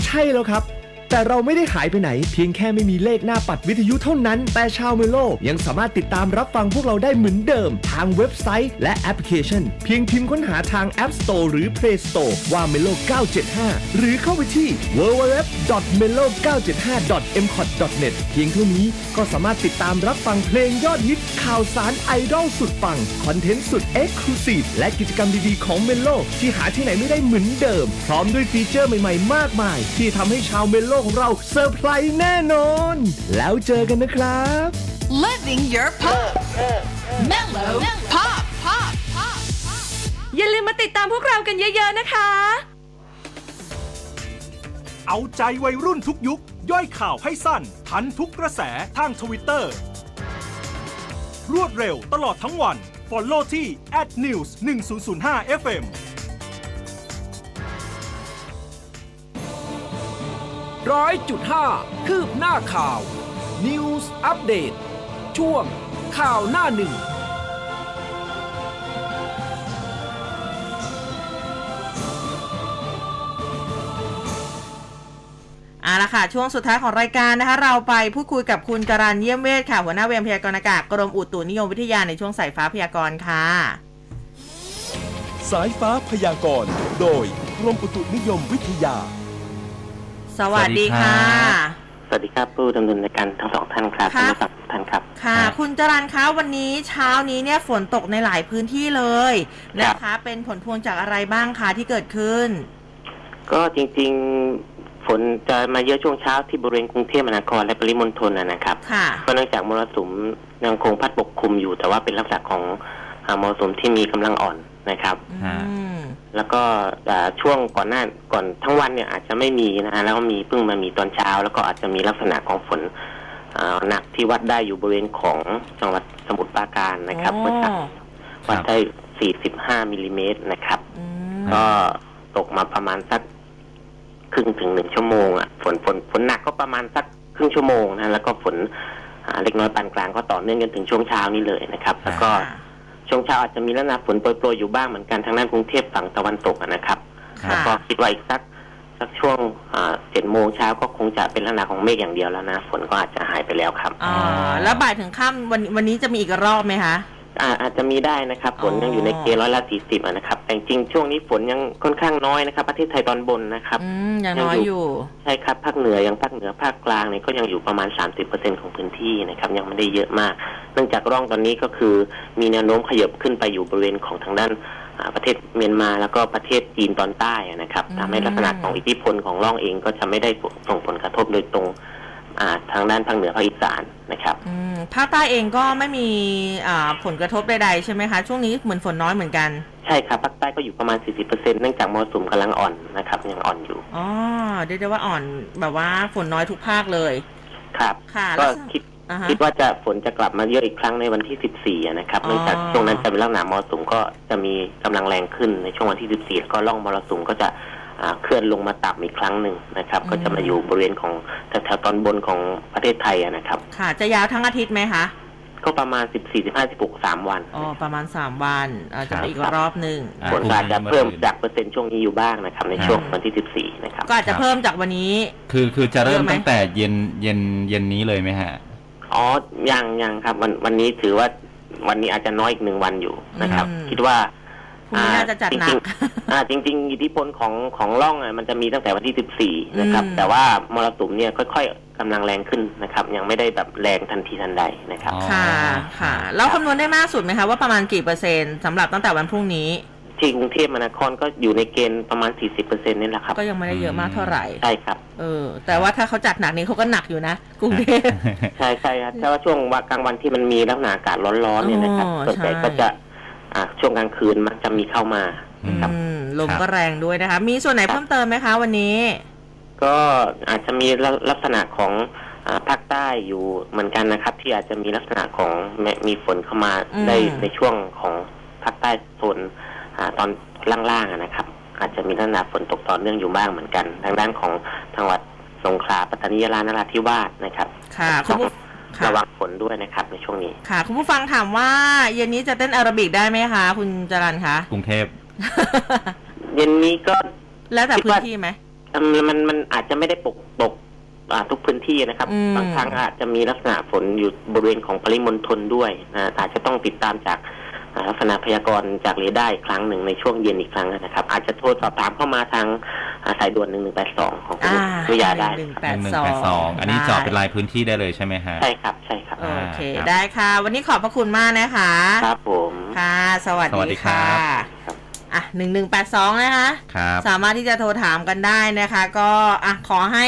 ใช่แล้วครับ แต่เราไม่ได้หายไปไหน เพียงแค่ไม่มีเลขหน้าปัดวิทยุเท่านั้น แต่ชาวเมโลยังสามารถติดตามรับฟังพวกเราได้เหมือนเดิม ทางเว็บไซต์และแอปพลิเคชัน เพียงพิมพ์ค้นหาทาง App Store หรือ Play Store ว่า Melo 975 หรือเข้าไปที่ www.melo975.mcot.net เพียงเท่านี้ก็สามารถติดตามรับฟังเพลงยอดฮิตข่าวสารไอดอลสุดปัง คอนเทนต์สุด Exclusive และกิจกรรมดีๆ ของ Mellow ที่หาที่ไหนไม่ได้เหมือนเดิม พร้อมด้วยฟีเจอร์ใหม่ๆ มากมาย ที่ทำให้ชาว Mellow Hero ของเราเซอร์ไพรส์แน่นอน แล้วเจอกันนะครับ Living your pop. Mellow Pop. Pop. Pop. อย่าลืมมาติดตามพวกเรากันเยอะ ๆ นะคะ เอาใจวัยรุ่นทุกยุค ย่อยข่าวให้สั้น ทันทุกกระแสทางทวิตเตอร์รวดเร็วตลอดทั้งวัน Follow ที่ @news 1005 FM ร้อยจุดห้าคืบหน้าข่าว News อัปเดตช่วงข่าวหน้าหนึ่งเอาละค่ะ ช่วงสุดท้ายของรายการนะคะ เราไปพูดคุยกับคุณจรันเยี่ยมเวทค่ะ หัวหน้าเวรพยากรณ์อากาศกรมอุตุนิยมวิทยาในช่วงสายฟ้าพยากรณ์ค่ะ สายฟ้าพยากรณ์ โดยกรมอุตุนิยมวิทยา สวัสดีค่ะ สวัสดีครับผู้ดำเนินรายการทั้งสองท่านครับค่ะท่านผู้ฟังทุกท่านครับ ค่ะ คุณจรันคะวันนี้เช้านี้เนี่ยฝนตกในหลายพื้นที่เลยนะคะ เป็นผลพวงจากอะไรบ้างคะที่เกิดขึ้น ก็จริงๆฝนจะมาเยอะช่วงเช้าที่บริเวณกรุงเทพมหานครและปริมณฑลนะนะครับค่ะก็เนื่องจากมรสุมยังคงพัดปกคลุมอยู่แต่ว่าเป็นลักษณะของอ่ามรสุมที่มีกำลังอ่อน นะครับอืม แล้วก็อ่าช่วงก่อนหน้าก่อนทั้งวันเนี่ยอาจจะไม่มีนะฮะแล้วก็มีเพิ่งมามีตอนเช้า แล้วก็อาจจะมีลักษณะของฝนอ่าหนักที่วัดได้อยู่บริเวณของจังหวัดสมุทรปราการนะครับอ๋อ เมื่อเช้าวัดได้ 45มิลลิเมตรนะครับ อืม ก็ตกมาประมาณสักครึ่งถึงหนึ่งชั่วโมงอะฝนฝนฝนหนักก็ประมาณสักครึ่งชั่วโมงนะแล้วก็ฝนอ่าเล็กน้อยปานกลางก็ต่อเนื่องจนถึงช่วงเช้านี้เลยนะครับ แล้วก็ ค่ะ ช่วงเช้าอาจจะมีลักษณะฝนโปรยๆอยู่บ้างเหมือนกันทางด้านกรุงเทพฝั่งตะวันตกอะนะครับค่ะ แล้วก็คิดว่าอีกสักสักช่วงเจ็ดโมงเช้าก็คงจะเป็นลักษณะของเมฆอย่างเดียวแล้วนะฝนก็อาจจะหายไปแล้วครับอ่าแล้วบ่ายถึงค่ำวันวันนี้จะมีอีกรอบไหมคะ อาอาจจะมีได้นะครับฝนยังอยู่ในเกณฑ์ร้อยละสี่สิบนะครับ แต่จริงๆช่วงนี้ฝนยังค่อนข้างน้อยนะครับ ประเทศไทยตอนบนนะครับอืมยังน้อยอยู่ ใช่ครับภาคเหนือยังภาคเหนือภาคกลางเนี่ยก็ยังอยู่ประมาณ30%ของพื้นที่นะครับ ยังไม่ได้เยอะมาก เนื่องจากร่องตอนนี้ก็คือ มีแนวโน้มขยับขึ้นไปอยู่บริเวณของทางด้านอ่าประเทศเมียนมาแล้วก็ประเทศจีนตอนใต้อะนะครับอืมทำให้ลักษณะของอิทธิพลของร่องเองก็จะไม่ได้ส่งผลกระทบโดยตรง อ่าทางด้านภาคเหนือภาคอีสานนะครับอืมภาคใต้เองก็ไม่มีอ่าผลกระทบใดๆใช่ไหมคะ ช่วงนี้เหมือนฝนน้อยเหมือนกัน ใช่ครับภาคใต้ก็อยู่ประมาณ 40%เนื่องจากมรสุมกำลังอ่อนนะครับยังอ่อนอยู่อ๋อเรียกได้ว่าอ่อนแบบว่าฝนน้อยทุกภาคเลย ครับค่ะก็แล้วคิดอ่าฮะ คิดว่าจะฝนจะกลับมาเยอะอีกครั้งในวันที่ 14อะนะครับอ๋อ เนื่องจากช่วงนั้นจะเป็นลักษณะมรสุมก็จะมีกำลังแรงขึ้นในช่วงวันที่ 14แล้วก็ร่องมรสุมก็จะอ่า เคลื่อนลงมาต่ำอีกครั้งหนึ่งนะครับ ก็จะมาอยู่บริเวณของแถวๆตอนบนของประเทศไทยอะนะครับ ค่ะ จะยาวทั้งอาทิตย์ไหมคะก็ประมาณ14 15 16 3วันอ๋อประมาณ3วันอ่าจะไปอีกรอบหนึ่งอ่าฝนก็อาจจะเพิ่มจากเปอร์เซ็นต์ช่วงนี้อยู่บ้างนะครับในช่วงวันที่14นะครับก็อาจจะเพิ่มจากวันนี้ คือคือจะเริ่มเยอะไหมตั้งแต่เย็นเย็นเย็นนี้เลยไหมฮะอ๋อยังยังครับ วันวันนี้ถือว่าวันนี้อาจจะน้อยอีกหนึ่งวันอยู่นะครับอืมคิดว่า พรุ่งนี้น่าจะจัดหนักจริงๆอ่าจริง ๆ อิทธิพลของของร่องอะมันจะมีตั้งแต่วันที่ 14 นะครับอืมแต่ว่ามรสุมเนี่ยค่อยๆกำลังแรงขึ้นนะครับ ยังไม่ได้แบบแรงทันทีทันใดนะครับอ๋อค่ะ ค่ะ แล้วคำนวณได้มากสุดไหมคะว่าประมาณกี่เปอร์เซ็นต์สำหรับตั้งแต่วันพรุ่งนี้ที่กรุงเทพมหานครก็อยู่ในเกณฑ์ประมาณ 40%นี่แหละครับ ก็ยังไม่ได้เยอะมากเท่าไหร่ ใช่ครับ เออ แต่ว่าถ้าเขาจัดหนักนี้เขาก็หนักอยู่นะ กรุงเทพ ใช่ใช่ครับแต่ว่าช่วงวันกลางวันที่มันมีลักษณะอากาศร้อนๆเนี่ยนะครับอ๋อส่วนใหญ่ใช่ก็จะอ่า ช่วงกลางคืนมักจะมีเข้ามานะครับอืมลมก็แรงด้วยนะคะ มีส่วนไหนเพิ่มเติมไหมคะวันนี้ ก็อาจจะมีลักลักษณะของอาภาคใต้อยู่เหมือนกันนะครับ ที่อาจจะมีลักษณะของแมมีฝนเข้ามาอืมได้ในช่วงของภาคใต้โซนอาตอนล่างๆอะนะครับ อาจจะมีลักษณะฝนตกต่อเนื่องอยู่บ้างเหมือนกัน ทางด้านของจังหวัดสงขลาปัตตานียะลานราธิวาสนะครับ ค่ะคุต้ณองผู้ค่ะ ระวังฝนด้วยนะครับในช่วงนี้ค่ะ คุณผู้ฟังถามว่า เย็นนี้จะเต้นแอโรบิกได้ไหมคะ คุณจรันคะกรุงเทพเย็นนี้ก็แล้วแต่พื้นที่ไหมอืมมันมันอาจจะไม่ได้ปกตกอ่าทุกพื้นที่นะครับอืมบางครั้งอาจจะมีลักษณะฝนอยู่บริเวณของปริมณฑลด้วยนะอาจจะต้องติดตามจากอ่า ลักษณะพยากรณ์จากเรดาร์อีกครั้งหนึ่งในช่วงเย็นอีกครั้งนะครับ อาจจะโทรสอบถามเข้ามาทางอ่าสายด่วนหนึ่งหนึ่งแปดสองของคุณอ่าวิทยาได้หนึ่งแปดหนึ่งสอแปงดสองอันนี้เจาะเป็นรายพื้นที่ได้เลยใช่ไหมฮะ ใช่ครับ ใช่ครับ โอเคอ่าได้ค่ะ วันนี้ขอบพระคุณมากนะคะ ครับผม ค่ะ สวัสสวัสดีดีครัค่ะบอะหนึ่งหนึ่งแปดสองนะคะครับสามารถที่จะโทรถามกันได้นะคะ ก็อะขอให้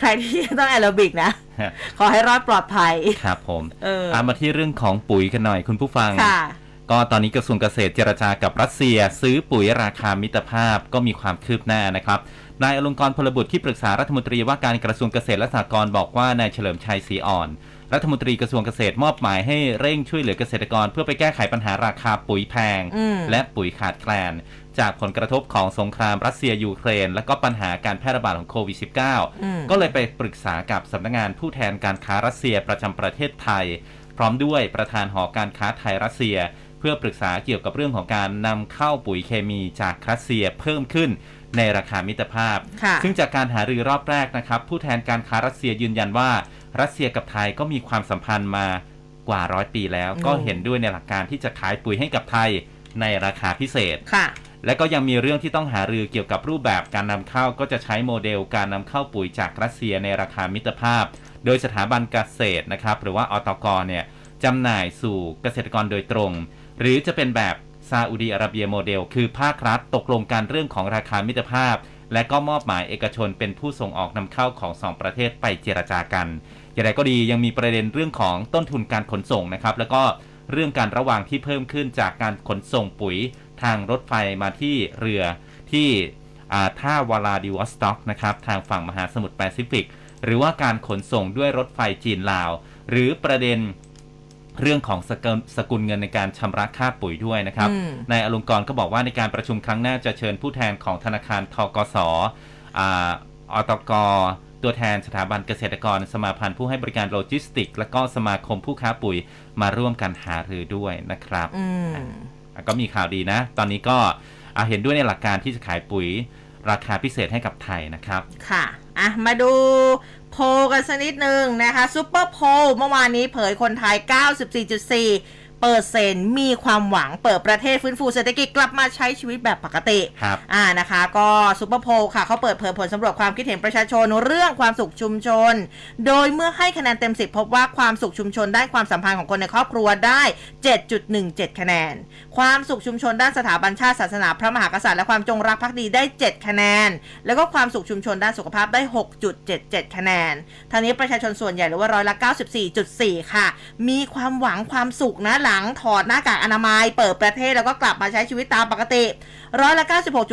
ใครที่ต้องแอโรบิกนะฮะขอให้รอดปลอดภัย ครับผม เออเอามาที่เรื่องของปุ๋ยกันหน่อยคุณผู้ฟังค่ะ ก็ตอนนี้กระทรวงเกษตรเจรจากับรัสเซีย ซื้อปุ๋ยราคามิตรภาพก็มีความคืบหน้านะครับนายอลงกรณ์พลบุตรที่ปรึกษารัฐมนตรีว่าการกระทรวงเกษตรและสหกรณ์บอกว่านายเฉลิมชัยศรีอ่อน รัฐมนตรีกระทรวงเกษตรมอบหมายให้เร่งช่วยเหลือเกษตรกร เพื่อไปแก้ไขปัญหาราคาปุ๋ยแพงอืมและปุ๋ยขาดแคลน จากผลกระทบของสงครามรัสเซียยูเครน และก็ปัญหาการแพร่ระบาดของโควิดอืม -19 ก็เลยไปปรึกษากับสำนักงานผู้แทนการค้ารัสเซียประจำประเทศไทย พร้อมด้วยประธานหอการค้าไทยรัสเซียเพื่อปรึกษาเกี่ยวกับเรื่องของการนำเข้าปุ๋ยเคมีจากรัสเซียเพิ่มขึ้นในราคามิตรภาพค่ะซึ่งจากการหารือรอบแรกนะครับ ผู้แทนการค้ารัสเซียยืนยันว่า รัสเซียกับไทยก็มีความสัมพันธ์มากว่าร้อยปีแล้วอืมก็เห็นด้วยในหลักการที่จะขายปุ๋ยให้กับไทยในราคาพิเศษค่ะ และก็ยังมีเรื่องที่ต้องหารือเกี่ยวกับรูปแบบการนำเข้าก็จะใช้โมเดลการนำเข้าปุ๋ยจากรัสเซียในราคามิตรภาพ โดยสถาบันเกษตรนะครับ หรือว่าอตกเนี่ยจำหน่ายสู่เกษตรกรโดยตรง หรือจะเป็นแบบซาอุดีอาระเบียโมเดล คือภาครัฐตกลงกันเรื่องของราคามิตรภาพ และก็มอบหมายเอกชนเป็นผู้ส่งออกนำเข้าของสองประเทศไปเจรจากัน อย่างไรก็ดียังมีประเด็นเรื่องของต้นทุนการขนส่งนะครับแล้วก็เรื่องการระวางที่เพิ่มขึ้นจากการขนส่งปุ๋ยทางรถไฟมาที่เรือที่ท่าวลาดิวอสต็อกนะครับทางฝั่งมหาสมุทรแปซิฟิก หรือว่าการขนส่งด้วยรถไฟจีนลาว หรือประเด็น เรื่องของสกุลสกุลเงินในการชำระค่าปุ๋ยด้วยนะครับอืมนายอลงกรณ์ก็บอกว่าในการประชุมครั้งหน้าจะเชิญผู้แทนของธนาคารธกสอ่าอตกตัวแทนสถาบันเกษตรกร สมาพันธ์ผู้ให้บริการโลจิสติกส์และก็สมาคมผู้ค้าปุ๋ยมาร่วมกันหารือด้วยนะครับอืมอะก็มีข่าวดีนะ ตอนนี้ก็อะเห็นด้วยในหลักการที่จะขายปุ๋ยราคาพิเศษให้กับไทยนะครับ ค่ะ อะ มาดู โพลกันสักนิดนึงนะคะซูเปอร์โพลเมื่อวานนี้เผยคนไทย 94.4 เปอร์เซ็นต์มีความหวังเปิดประเทศฟื้นฟูเศรษฐกิจกลับมาใช้ชีวิตแบบปกติครับอ่านะคะ ก็ซูเปอร์โพลค่ะเขาเปิดเผยผลสำรวจความคิดเห็นประชาชนเรื่องความสุขชุมชน โดยเมื่อให้คะแนนเต็ม 10 พบว่าความสุขชุมชนด้านความสัมพันธ์ของคนในครอบครัวได้ 7.17 คะแนน ความสุขชุมชนด้านสถาบันชาติศาสนา พระมหากษัตริย์และความจงรักภักดีได้ 7 คะแนน แล้วก็ความสุขชุมชนด้านสุขภาพได้ 6.77 คะแนนทางนี้ประชาชนส่วนใหญ่หรือว่าร้อยละ 94.4 ค่ะ มีความหวังความสุขนะหลังถอดหน้ากากอนามัย เปิดประเทศแล้วก็กลับมาใช้ชีวิตตามปกติร้อยละ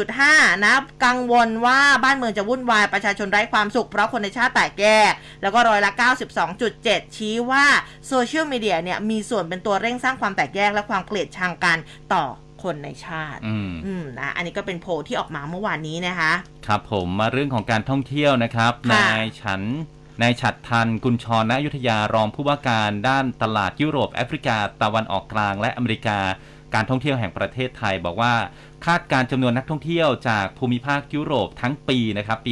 96.5 นะ กังวลว่าบ้านเมืองจะวุ่นวาย ประชาชนไร้ความสุข เพราะคนในชาติแตกแยก แล้วก็ร้อยละ 92.7 ชี้ว่าโซเชียลมีเดียเนี่ย มีส่วนเป็นตัวเร่งสร้างความแตกแยกและความเกลียดชังกันต่อคนในชาติอืมอืมนะ อันนี้ก็เป็นโพลที่ออกมาเมื่อวานนี้นะคะ ครับผม มาเรื่องของการท่องเที่ยวนะครับค่ะนายฉัน นายฉัดทันกุลชรณยุทธยารองผู้ว่าการด้านตลาดยุโรปแอฟริกาตะวันออกกลางและอเมริกา การท่องเที่ยวแห่งประเทศไทยบอกว่าคาดการจำนวนนักท่องเที่ยวจากภูมิภาคยุโรปทั้งปีนะครับปี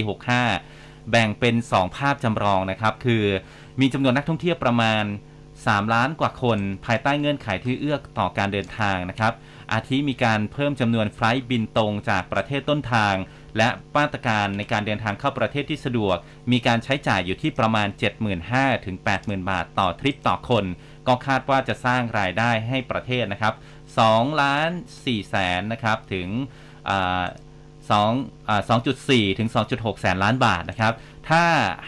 65 แบ่งเป็น 2 ภาพจำลองนะครับ คือมีจำนวนนักท่องเที่ยวประมาณ 3 ล้านกว่าคน ภายใต้เงื่อนไขที่เอื้อต่อการเดินทางนะครับ อาทิมีการเพิ่มจำนวนไฟล์บินตรงจากประเทศต้นทาง และมาตรการในการเดินทางเข้าประเทศที่สะดวก มีการใช้จ่ายอยู่ที่ประมาณ 75,000ถึง80,000 บาทต่อทริปต่อคน ก็คาดว่าจะสร้างรายได้ให้ประเทศนะครับ2ล้าน4แสนนะครับถึงอ่า2 2.4 ถึง 2.6 แสนล้านบาทนะครับ ถ้า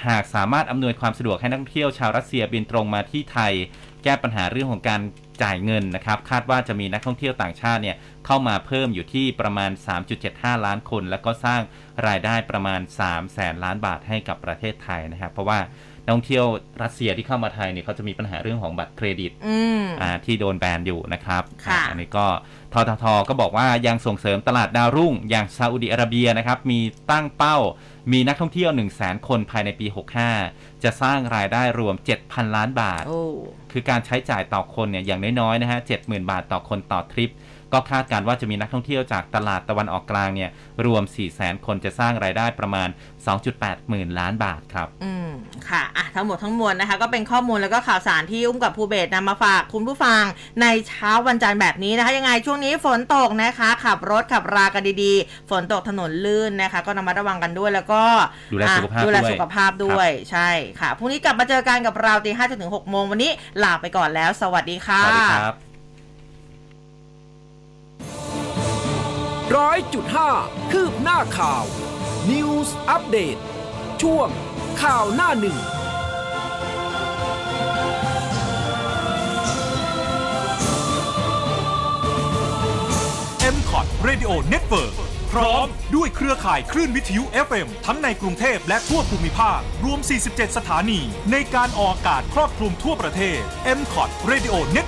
หากสามารถอำนวยความสะดวกให้นักท่องเที่ยวชาวรัสเซียบินตรงมาที่ไทย แก้ปัญหาเรื่องของการจ่ายเงินนะครับ คาดว่าจะมีนักท่องเที่ยวต่างชาติเนี่ยเข้ามาเพิ่มอยู่ที่ประมาณ 3.75 ล้านคน แล้วก็สร้างรายได้ประมาณ 3 แสนล้านบาทให้กับประเทศไทยนะครับ เพราะว่านักท่องเที่ยวรัสเซียที่เข้ามาไทยเนี่ยเขาจะมีปัญหาเรื่องของบัตรเครดิตอืมอ่าที่โดนแบนอยู่นะครับค่ะอันนี้ก็ทททก็บอกว่ายังส่งเสริมตลาดดาวรุ่ง อย่างซาอุดิอาระเบียนะครับมีตั้งเป้ามีนักท่องเที่ยว 1 0 0 0 0แสนคนภายในปี 65 จะสร้างรายได้รวม 7,000 ล้านบาทโอ้คือการใช้จ่ายต่อคนเนี่ยอย่างน้อยๆนะฮะ 70,000 บาทต่อคนต่อทริป ก็คาดการณ์ว่าจะมีนักท่องเที่ยวจากตลาดตะวันออกกลางเนี่ยรวม 4 0 0 0 0 0 คนจะสร้างรายได้ประมาณ 2.8 หมื่นล้านบาทครับ อืม ค่ะ อะ ทั้งหมดทั้งมวลนะคะ ก็เป็นข้อมูลแล้วก็ข่าวสารที่อุ้มกับภูเบศนำมาฝากคุณผู้ฟังในเช้าวันจันทร์แบบนี้นะคะ ยังไงช่วงนี้ฝนตกนะคะ ขับรถขับรากันดีๆ ฝนตกถนนลื่นนะคะ ก็ระมัดระวังกันด้วยแล้วก็ดูแลอะสุขภาพดูแลด้วยสุขภาพด้วย ใช่ค่ะ พรุ่งนี้กลับมาเจอกันกับเราตีห้าจนถึงหกโมงวันนี้ลาไปก่อนแล้ว สวัสดีค่ะ สวัสดีครับ ร้อยจุดห้าคืบหน้าข่าว News อัปเดตช่วงข่าวหน้าหนึ่ง m c o t Radio Network พร้อมด้วยเครือข่ายคลื่นวิทยุ FM ทั้งในกรุงเทพและทั่วภูมิภาค รวม 47 สถานี ในการออกอากาศครอบคลุมทั่วประเทศ m c o t Radio Network